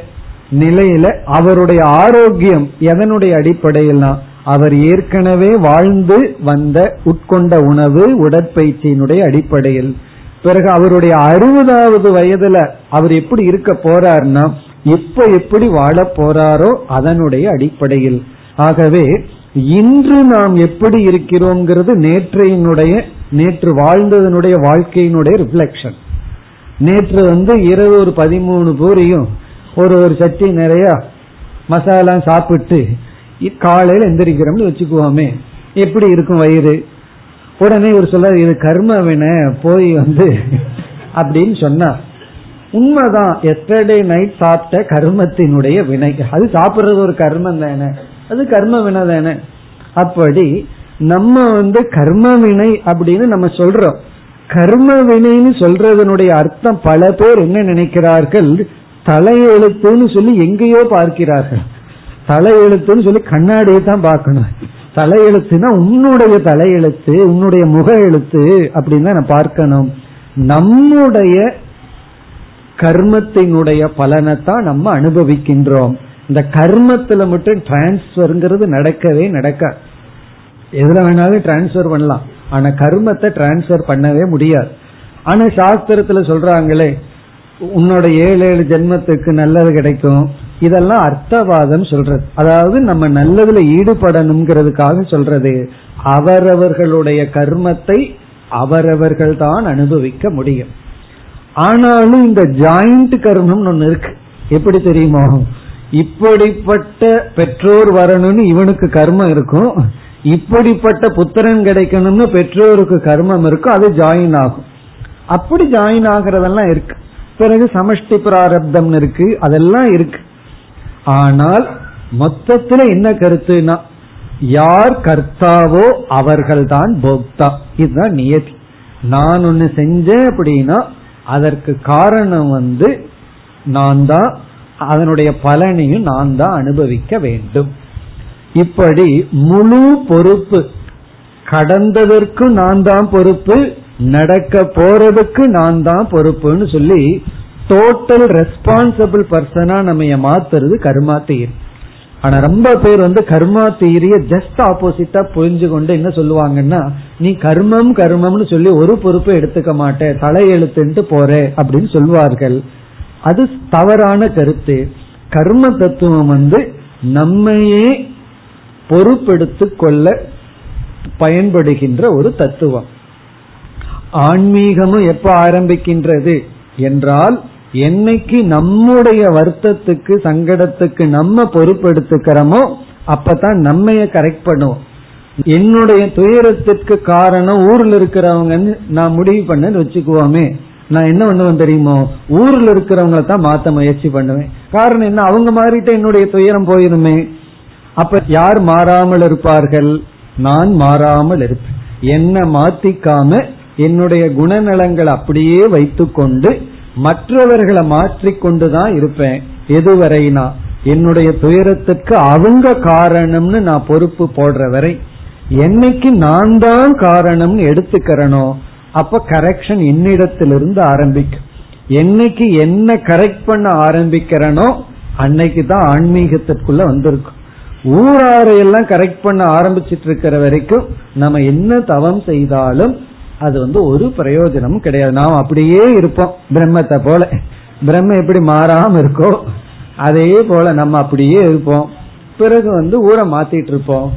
[SPEAKER 1] நிலையில அவருடைய ஆரோக்கியம் எதனுடைய அடிப்படையில்னா அவர் ஏற்கனவே வாழ்ந்து வந்த உட்கொண்ட உணவு உடற்பயிற்சியினுடைய அடிப்படையில். பிறகு அவருடைய அறுபதாவது வயதுல அவர் எப்படி இருக்க போறார்னா இப்ப எப்படி வாழ போறாரோ அதனுடைய அடிப்படையில். ஆகவே இன்று நாம் எப்படி இருக்கிறோங்கிறது நேற்றையினுடைய நேற்று வாழ்ந்ததனுடைய வாழ்க்கையினுடைய ரிஃப்ளெக்ஷன் நேற்று வந்து இரவு ஒரு பதிமூணு பூரியும் ஒரு ஒரு சட்டி நிறைய மசாலா சாப்பிட்டு காலையில எந்திரிக்கிறோம்னு வச்சுக்குவோமே. எப்படி இருக்கும் வயிறு? உடனே ஒரு சொல்ல இது கர்ம வின போய் வந்து அப்படின்னு சொன்னார். உண்மைதான். எஸ்டர்டே நைட் சாப்பிட்ட கர்மத்தினுடைய வினை. அது சாப்பிடுறது ஒரு கர்மம் தானே. அது கர்ம வினை தானே. அப்படி நம்ம வந்து கர்ம வினை அப்படின்னு நம்ம சொல்றோம். கர்ம வினைன்னு சொல்றதனுடைய அர்த்தம் பல பேர் என்ன நினைக்கிறார்கள்? தலையெழுத்துன்னு சொல்லி எங்கேயோ பார்க்கிறார்கள். தலையெழுத்துன்னு சொல்லி கண்ணாடியை தான் பார்க்கணும். தலையெழுத்துனா உன்னுடைய தலையெழுத்து உன்னுடைய முக எழுத்து அப்படின்னு தான் பார்க்கணும். நம்முடைய கர்மத்தினுடைய பலனை தான் நம்ம அனுபவிக்கின்றோம். இந்த கர்மத்துல மட்டும் டிரான்ஸ்பர்ங்கிறது நடக்கவே நடக்க எதுல வேணாலும் டிரான்ஸ்பர் பண்ணலாம். ஆனா கர்மத்தை டிரான்ஸ்பர் பண்ணவே முடியாது. ஆனா சாஸ்திரத்துல சொல்றாங்களே உன்னோட ஏழு ஏழு ஜென்மத்துக்கு நல்லது கிடைக்கும். இதெல்லாம் அர்த்தவாதம் சொல்றது. அதாவது நம்ம நல்லதுல ஈடுபடணுங்கிறதுக்காக சொல்றது. அவரவர்களுடைய கர்மத்தை அவரவர்கள் தான் அனுபவிக்க முடியும். ஆனாலும் இந்த ஜாயிண்ட் கர்மம் ஒண்ணு இருக்கு. எப்படி தெரியுமோ? இப்படிப்பட்ட பெற்றோர் வரணும்னு இவனுக்கு கர்மம் இருக்கும் இப்படிப்பட்ட புத்திரன் கிடைக்கணும்னு பெற்றோருக்கு கர்மம் இருக்கும் அது ஜாயின் ஆகும். அப்படி ஜாயின் ஆகிறதெல்லாம் இருக்கு. பிறகு சமஷ்டி பிராரப்தம் இருக்கு அதெல்லாம் இருக்கு. ஆனால் மொத்தத்துல என்ன கருத்துனா யார் கர்த்தாவோ அவர்கள்தான் போக்தா. இதுதான் நியதி. நான் ஒன்னு செஞ்சேன் அப்படின்னா அதற்கு காரணம் வந்து நான் தான் அதனுடைய பலனையும் நான் தான் அனுபவிக்க வேண்டும். இப்படி முழு பொறுப்பு கடந்ததற்கு நான் தான் பொறுப்பு நடக்க போறதுக்கு நான் தான் பொறுப்புன்னு சொல்லி டோட்டல் ரெஸ்பான்சிபிள் பர்சனா நம்ம மாத்துறது கர்மா தீர். ஆனா ரொம்ப பேர் வந்து கர்மா தீரிய ஜஸ்ட் ஆப்போசிட்டா புரிஞ்சு கொண்டு என்ன சொல்லுவாங்கன்னா நீ கர்மம் கர்மம்னு சொல்லி ஒரு பொறுப்பு எடுத்துக்க மாட்டேன். தலையெழுத்துன்ட்டு போற அப்படின்னு சொல்லுவார்கள் அது தவறான கருத்து. கர்ம தத்துவம் வந்து நம்மையே பொறுப்பெடுத்து கொள்ள பயன்படுகின்ற ஒரு தத்துவம். ஆன்மீகமும் எப்ப ஆரம்பிக்கின்றது என்றால் என்னைக்கு நம்முடைய வருத்தத்துக்கு சங்கடத்துக்கு நம்ம பொறுப்பெடுத்துக்கிறோமோ அப்பதான் நம்மைய கரெக்ட் பண்ணுவோம். என்னுடைய துயரத்திற்கு காரணம் ஊர்ல இருக்கிறவங்கன்னு நான் முடிவு பண்ணு வச்சுக்குவோமே. நான் என்ன பண்ணுவேன் தெரியுமோ? ஊர்ல இருக்கிறவங்கள தான் மாத்த முயற்சி பண்ணுவேன். காரணம் என்ன? அவங்க மாறிட்டு என்னுடைய துயரம் போயிருமே. அப்ப யார் மாறாமல் இருப்பார்கள்? நான் மாறாமல் இருப்பேன். என்ன மாத்திக்காம என்னுடைய குணநலங்கள் அப்படியே வைத்துக்கொண்டு மற்றவர்களை மாற்றிக்கொண்டுதான் இருப்பேன். எதுவரைனா என்னுடைய துயரத்துக்கு அவங்க காரணம்னு நான் பொறுப்பு போடுற வரை என்னைக்கு நான் தான் காரணம்னு எடுத்துக்கிறனோ அப்ப கரெக்ஷன் என்னிடத்திலிருந்து ஆரம்பிக்கும். என்னைக்கு என்ன கரெக்ட் பண்ண ஆரம்பிக்கிறனோ அன்னைக்கு தான் ஆன்மீகத்திற்குள்ள வந்திருக்கும். ஊராரையெல்லாம் கரெக்ட் பண்ண ஆரம்பிச்சிட்டு இருக்கிற வரைக்கும் நம்ம என்ன தவம் செய்தாலும் அது வந்து ஒரு பிரயோஜனமும் கிடையாது. நாம் அப்படியே இருப்போம் பிரம்மத்தை போல. பிரம்ம எப்படி மாறாம இருக்கோ அதே போல நம்ம அப்படியே இருப்போம். பிறகு வந்து ஊரை மாத்திட்டு இருப்போம்.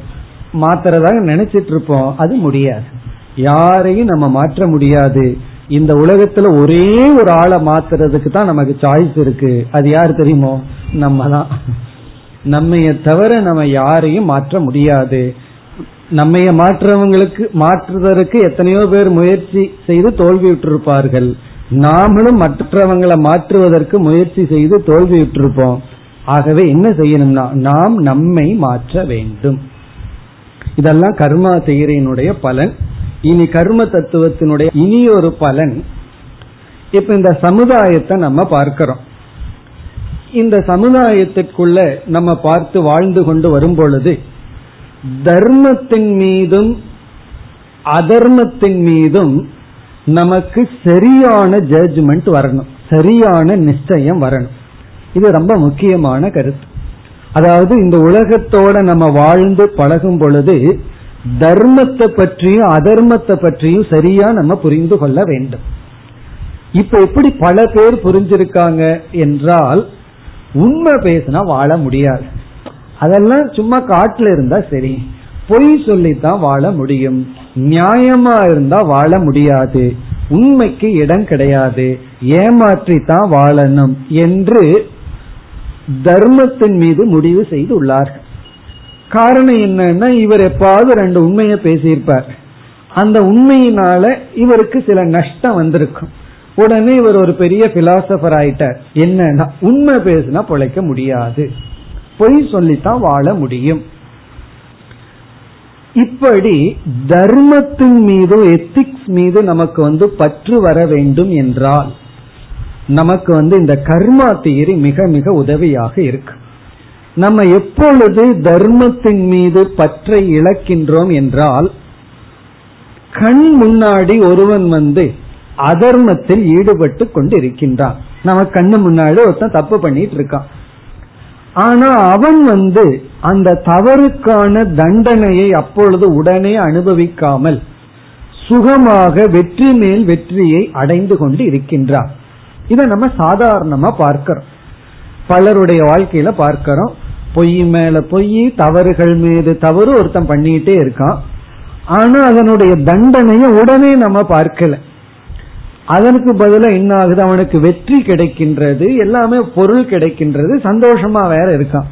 [SPEAKER 1] மாத்துறதாக நினைச்சிட்டு இருப்போம். அது முடியாது. யாரையும் நம்ம மாற்ற முடியாது. இந்த உலகத்துல ஒரே ஒரு ஆளை மாத்துறதுக்கு தான் நமக்கு சாய்ஸ் இருக்கு. அது யார் தெரியுமோ? நம்ம தான் நம்மைய தவிர நம்ம யாரையும் மாற்ற முடியாது. நம்மைய மாற்றவங்களுக்கு மாற்றுவதற்கு எத்தனையோ பேர் முயற்சி செய்து தோல்வி விட்டிருப்பார்கள் நாமளும் மற்றவங்களை மாற்றுவதற்கு முயற்சி செய்து தோல்வி விட்டிருப்போம் ஆகவே என்ன செய்யணும்னா நாம் நம்மை மாற்ற வேண்டும். இதெல்லாம் கர்மா செய்கிறையினுடைய பலன். இனி கர்ம தத்துவத்தினுடைய இனி ஒரு பலன். இப்ப இந்த சமுதாயத்தை நம்ம பார்க்கிறோம். இந்த சமுதாயத்திற்குள்ள நம்ம பார்த்து வாழ்ந்து கொண்டு வரும் பொழுது தர்மத்தின் மீதும் அதர்மத்தின் மீதும் நமக்கு சரியான ஜட்ஜ்மெண்ட் வரணும். சரியான நிச்சயம் வரணும். இது ரொம்ப முக்கியமான கருத்து. அதாவது இந்த உலகத்தோட நம்ம வாழ்ந்து பழகும் பொழுது தர்மத்தை பற்றியும் அதர்மத்தை பற்றியும் சரியா நம்ம புரிந்து கொள்ள வேண்டும். இப்ப எப்படி பல பேர் புரிஞ்சிருக்காங்க என்றால் உண்மை பேசினா வாழ முடியாது. அதெல்லாம் சும்மா காட்டுல இருந்தா சரி. பொய் சொல்லித்தான் வாழ முடியும். நியாயமா இருந்தா வாழ முடியாது. உண்மைக்கு இடம் கிடையாது. ஏமாற்றித்தான் வாழணும் என்று தர்மத்தின் மீது முடிவு செய்து உள்ளார்கள் காரணம் என்னன்னா இவர் எப்பாவது ரெண்டு உண்மையை பேசியிருப்பார். அந்த உண்மையினால இவருக்கு சில நஷ்டம் வந்திருக்கும். உடனே இவர் ஒரு பெரிய பிலாசபர் ஆயிட்டார். என்னன்னா உண்மை பேசினா பிழைக்க முடியாது. பொய் சொல்லித்தான் வாழ முடியும். இப்படி தர்மத்தின் மீது எத்திக்ஸ் மீது நமக்கு வந்து பற்று வர வேண்டும் என்றால் நமக்கு வந்து இந்த கர்மா தியரி மிக மிக உதவியாக இருக்கு. நம்ம எப்பொழுது தர்மத்தின் மீது பற்றை இழக்கின்றோம் என்றால் கண் முன்னாடி ஒருவன் வந்து அதர்மத்தில் ஈடுபட்டு கொண்டு இருக்கின்றான் நம்ம கண்ணு முன்னாடி ஒருத்தன் தப்பு பண்ணிட்டு இருக்கான். ஆனா அவன் வந்து அந்த தவறுக்கான தண்டனையை அப்பொழுது உடனே அனுபவிக்காமல் சுகமாக வெற்றி மேல் வெற்றியை அடைந்து கொண்டு இருக்கின்றான். இதை நம்ம சாதாரணமா பார்க்கிறோம். பலருடைய வாழ்க்கையில பார்க்கிறோம். பொய் மேல பொய் தவறுகள் மீது தவறு ஒருத்தன் பண்ணிட்டே இருக்கான். ஆனா அதனுடைய தண்டனையை உடனே நம்ம பார்க்கல. அதற்கு பதிலா என்ன ஆகுது அவனுக்கு வெற்றி கிடைக்கின்றது எல்லாமே பொருள் கிடைக்கின்றது சந்தோஷமா வேற இருக்கான்.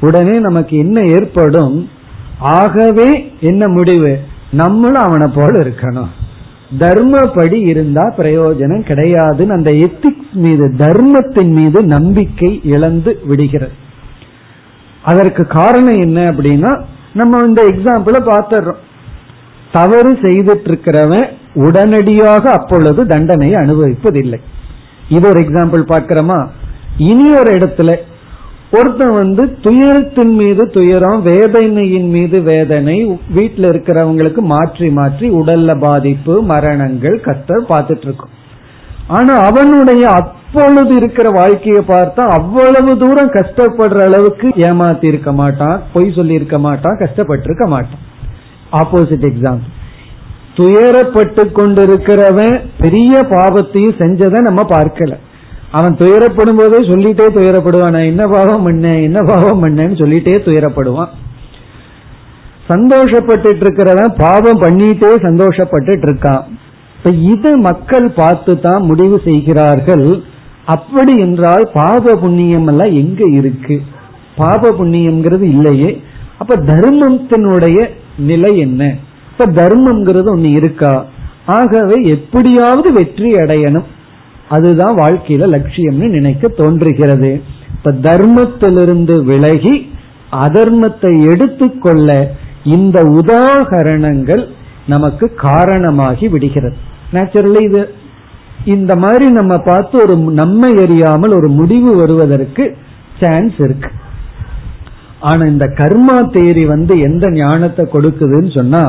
[SPEAKER 1] உடனே நமக்கு என்ன ஏற்படும்? ஆகவே என்ன முடிவு? நம்மளும் அவனை போல இருக்கணும். தர்மப்படி இருந்தா பிரயோஜனம் கிடையாதுன்னு அந்த எத்திக்ஸ் மீது தர்மத்தின் மீது நம்பிக்கை இழந்து விடுகிறது. அதற்கு காரணம் என்ன அப்படின்னா நம்ம இந்த எக்ஸாம்பிள பாத்துறோம் தவறு செய்துட்டு இருக்கிறவன் உடனடியாக அப்பொழுது தண்டனையை அனுபவிப்பதில்லை. இது ஒரு எக்ஸாம்பிள் பார்க்கிறோமா? இனி ஒரு இடத்துல ஒருத்தன் வந்து துயரத்தின் மீது துயரம் வேதனையின் மீது வேதனை வீட்டில் இருக்கிறவங்களுக்கு மாற்றி மாற்றி உடல்ல பாதிப்பு மரணங்கள் கத்த பார்த்துட்டு இருக்கும் ஆனா அவனுடைய அப்பொழுது இருக்கிற வாழ்க்கையை பார்த்தா அவ்வளவு தூரம் கஷ்டப்படுற அளவுக்கு ஏமாத்தி இருக்க மாட்டான் பொய் சொல்லி இருக்க மாட்டான் கஷ்டப்பட்டு இருக்க மாட்டான். ஆப்போசிட் எக்ஸாம்பிள் துயரப்பட்டு கொண்டிருக்கிறவன் பெரிய பாவத்தையும் செஞ்சதை நம்ம பார்க்கல. அவன் துயரப்படும் போதே சொல்லிட்டே துயரப்படுவான். என்ன பாவம் பண்ணேன்? என்ன பாவம் பண்ணேன்னு சொல்லிட்டே துயரப்படுவான். சந்தோஷப்பட்டு இருக்கிறவன் பாவம் பண்ணிட்டே சந்தோஷப்பட்டு இருக்கான் இப்ப இது மக்கள் பார்த்து தான் முடிவு செய்கிறார்கள். அப்படி என்றால் பாப புண்ணியம் எல்லாம் எங்க இருக்கு? பாப புண்ணியம்ங்கிறது இல்லையே. அப்ப தர்மத்தினுடைய நிலை என்ன? இப்ப தர்மம்ங்கிறது ஒண்ணு இருக்கா? ஆகவே எப்படியாவது வெற்றி அடையணும். அதுதான் வாழ்க்கையில லட்சியம்னு நினைக்க தோன்றுகிறது. இப்ப தர்மத்திலிருந்து விலகி அதர்மத்தை எடுத்துக்கொள்ள இந்த உதாகரணங்கள் நமக்கு காரணமாகி விடுகிறது. நேச்சுரலி இது இந்த மாதிரி நம்ம பார்த்து ஒரு நம்மை எறியாமல் ஒரு முடிவு வருவதற்கு சான்ஸ் இருக்கு. ஆனா இந்த கர்மா தேரி வந்து எந்த ஞானத்தை கொடுக்குதுன்னு சொன்னா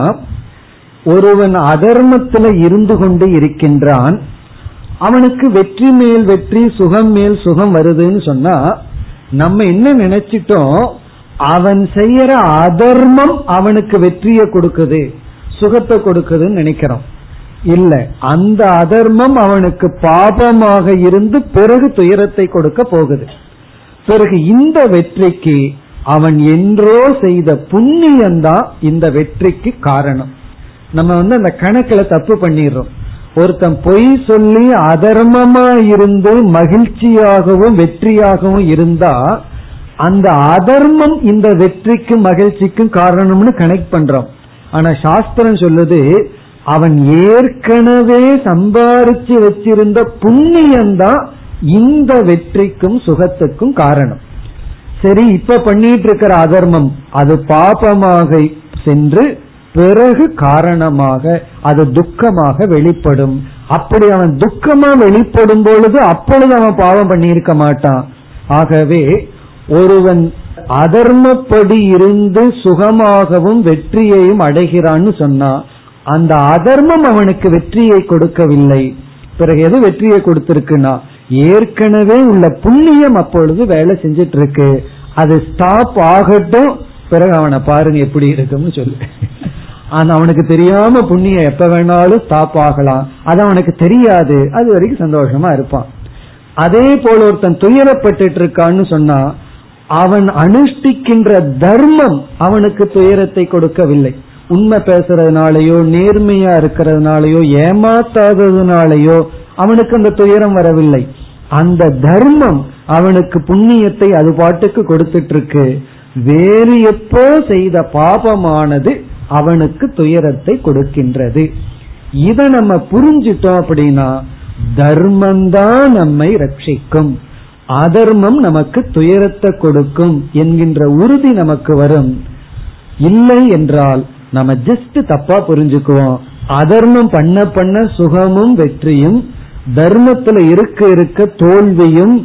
[SPEAKER 1] ஒருவன் அதர்மத்துல இருந்து கொண்டு இருக்கின்றான் அவனுக்கு வெற்றி மேல் வெற்றி சுகம் மேல் சுகம் வருதுன்னு சொன்னா நம்ம என்ன நினைச்சிட்டோம்? அவன் செய்யற அதர்மம் அவனுக்கு வெற்றியை கொடுக்குது சுகத்தை கொடுக்குதுன்னு நினைக்கிறோம். இல்ல அந்த அதர்மம் அவனுக்கு பாபமாக இருந்து பிறகு துயரத்தை கொடுக்க போகுது. பிறகு இந்த வெற்றிக்கு அவன் என்றோ செய்த புண்ணியம்தான் இந்த வெற்றிக்கு காரணம். நம்ம வந்து அந்த கணக்குல தப்பு பண்ணிடுறோம். ஒருத்தன் பொய் சொல்லி அதர்மமா இருந்து மகிழ்ச்சியாகவும் வெற்றியாகவும் இருந்தா அந்த அதர்மம் இந்த வெற்றிக்கும் மகிழ்ச்சிக்கும் காரணம்னு கனெக்ட் பண்றோம். ஆனா சாஸ்திரம் சொல்லுது அவன் ஏற்கனவே சம்பாரிச்சு வச்சிருந்த புண்ணியம்தான் இந்த வெற்றிக்கும் சுகத்துக்கும் காரணம். சரி இப்ப பண்ணிட்டு இருக்கிற அதர்மம் அது பாபமாக சென்று பிறகு காரணமாக அது துக்கமாக வெளிப்படும். அப்படி அவன் துக்கமா வெளிப்படும் பொழுது அப்பொழுது அவன் பாவம் பண்ணியிருக்க மாட்டான். ஆகவே ஒருவன் அதர்மப்படி இருந்து சுகமாகவும் வெற்றியையும் அடைகிறான்னு சொன்னா அந்த அதர்மம் அவனுக்கு வெற்றியை கொடுக்கவில்லை. பிறகு எது வெற்றியை கொடுத்திருக்குன்னா ஏற்கனவே உள்ள புண்ணியம் அப்பொழுது வேலை செஞ்சிட்டு இருக்கு அது ஸ்டாப் ஆகட்டும் பிறகு அவனை பாருங்க எப்படி இருக்கும்னு சொல்லு. ஆனா அவனுக்கு தெரியாம புண்ணியம் எப்ப வேணாலும் ஸ்டாப் ஆகலாம். அது அவனுக்கு தெரியாது. அது வரைக்கும் சந்தோஷமா இருப்பான். அதே போல ஒருத்தன் துயரப்பட்டு இருக்கான்னு சொன்னா அவன் அனுஷ்டிக்கின்ற தர்மம் அவனுக்கு துயரத்தை கொடுக்கவில்லை. உண்மை பேசுறதுனாலயோ நேர்மையா இருக்கிறதுனாலயோ ஏமாத்தாததுனாலயோ அவனுக்கு அந்த துயரம் வரவில்லை. அந்த தர்மம் அவனுக்கு புண்ணியத்தை அது பாட்டுக்கு கொடுத்துட்டு இருக்கு வேறு எப்போ செய்த பாபமானது அவனுக்கு துயரத்தை கொடுக்கின்றது. இதை நம்ம புரிஞ்சிட்டோம் அப்படின்னா தர்மம்தான் நம்மை ரட்சிக்கும். அதர்மம் நமக்கு துயரத்தை கொடுக்கும் என்கின்ற உறுதி நமக்கு வரும். இல்லை என்றால் நம்ம ஜஸ்ட் தப்பா புரிஞ்சுக்குவோம். அதர்மம் பண்ண பண்ண சுகமும் வெற்றியும் தர்மத்துல இருக்க இருக்க தோல்வியும்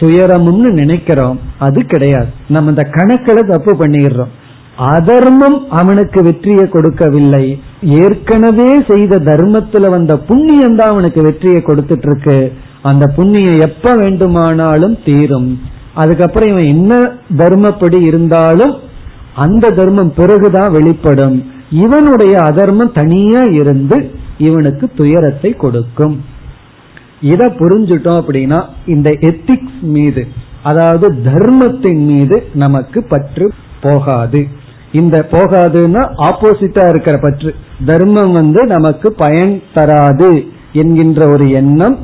[SPEAKER 1] துயரமும்னு நினைக்கிறோம் அது கிடையாது. நம்ம இந்த கணக்கில் தப்பு பண்ணிடுறோம். அதர்மம் அவனுக்கு வெற்றியை கொடுக்கவில்லை. ஏற்கனவே செய்த தர்மத்துல வந்த புண்ணியம் தான் அவனுக்கு வெற்றியை கொடுத்துட்டு இருக்கு அந்த புண்ணியம் எப்ப வேண்டுமானாலும் தீரும். அதுக்கப்புறம் இவன் என்ன தர்மப்படி இருந்தாலும் அந்த தர்மம் பிறகுதான் வெளிப்படும். இவனுடைய அதர்மம் தனியா இருந்து இவனுக்கு துயரத்தை கொடுக்கும். இத புரிஞ்சுட்டோம் அப்படின்னா இந்த எத்திக்ஸ் மீது அதாவது தர்மத்தின் மீது நமக்கு பற்று போகாது. இந்த போகாதுன்னா ஆப்போசிட்டா இருக்கிற பற்று. தர்மம் வந்து நமக்கு பயன் தராது என்கின்ற ஒரு எண்ணம்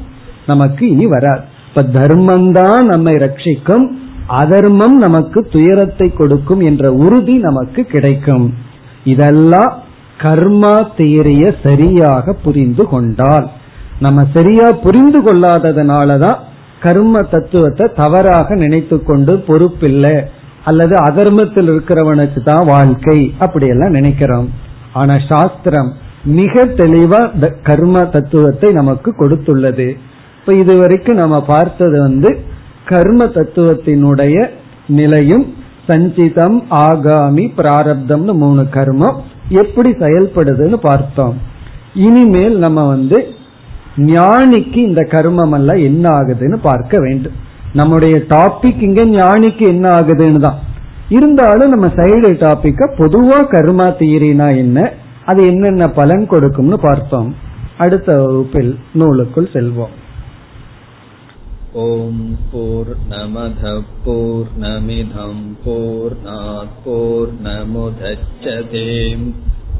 [SPEAKER 1] நமக்கு இனி வராது. இப்ப தர்மம் தான் நம்மை ரட்சிக்கும் அதர்மம் நமக்கு துயரத்தை கொடுக்கும் என்ற உறுதி நமக்கு கிடைக்கும். இதெல்லாம் கர்மா தேரிய சரியாக புரிந்து கொண்டால். நம்ம சரியா புரிந்து கொள்ளாததுனாலதான் கர்ம தத்துவத்தை தவறாக நினைத்து கொண்டு பொறுப்பில்லை. அல்லது அதர்மத்தில் இருக்கிறவனுக்கு தான் வாழ்க்கை அப்படியெல்லாம் நினைக்கிறோம். ஆனா சாஸ்திரம் மிக தெளிவா கர்ம தத்துவத்தை நமக்கு கொடுத்துள்ளது. இப்ப இதுவரைக்கும் நம்ம பார்த்தது வந்து கர்ம தத்துவத்தினுடைய நிலையும் சஞ்சிதம் ஆகாமி பிராரப்தம்னு மூணு கர்மம் எப்படி செயல்படுதுன்னு பார்த்தோம். இனிமேல் நம்ம வந்து ஞானிக்கு இந்த கர்மம் எல்லாம் என்ன ஆகுதுன்னு பார்க்க வேண்டும் நம்முடைய டாபிக் இங்க ஞானிக்கு என்ன ஆகுதுன்னு தான் இருந்தாலும் நம்ம சைடு டாபிக்க பொதுவா கர்மா தீரினா என்ன அது என்னென்ன பலன் கொடுக்கும்னு பார்த்தோம் அடுத்த வகுப்பில் நூலுக்குள் செல்வோம்
[SPEAKER 2] ॐ पूर्णमधः पूर्णमिधं पूर्णात् पूर्णमुदच्छते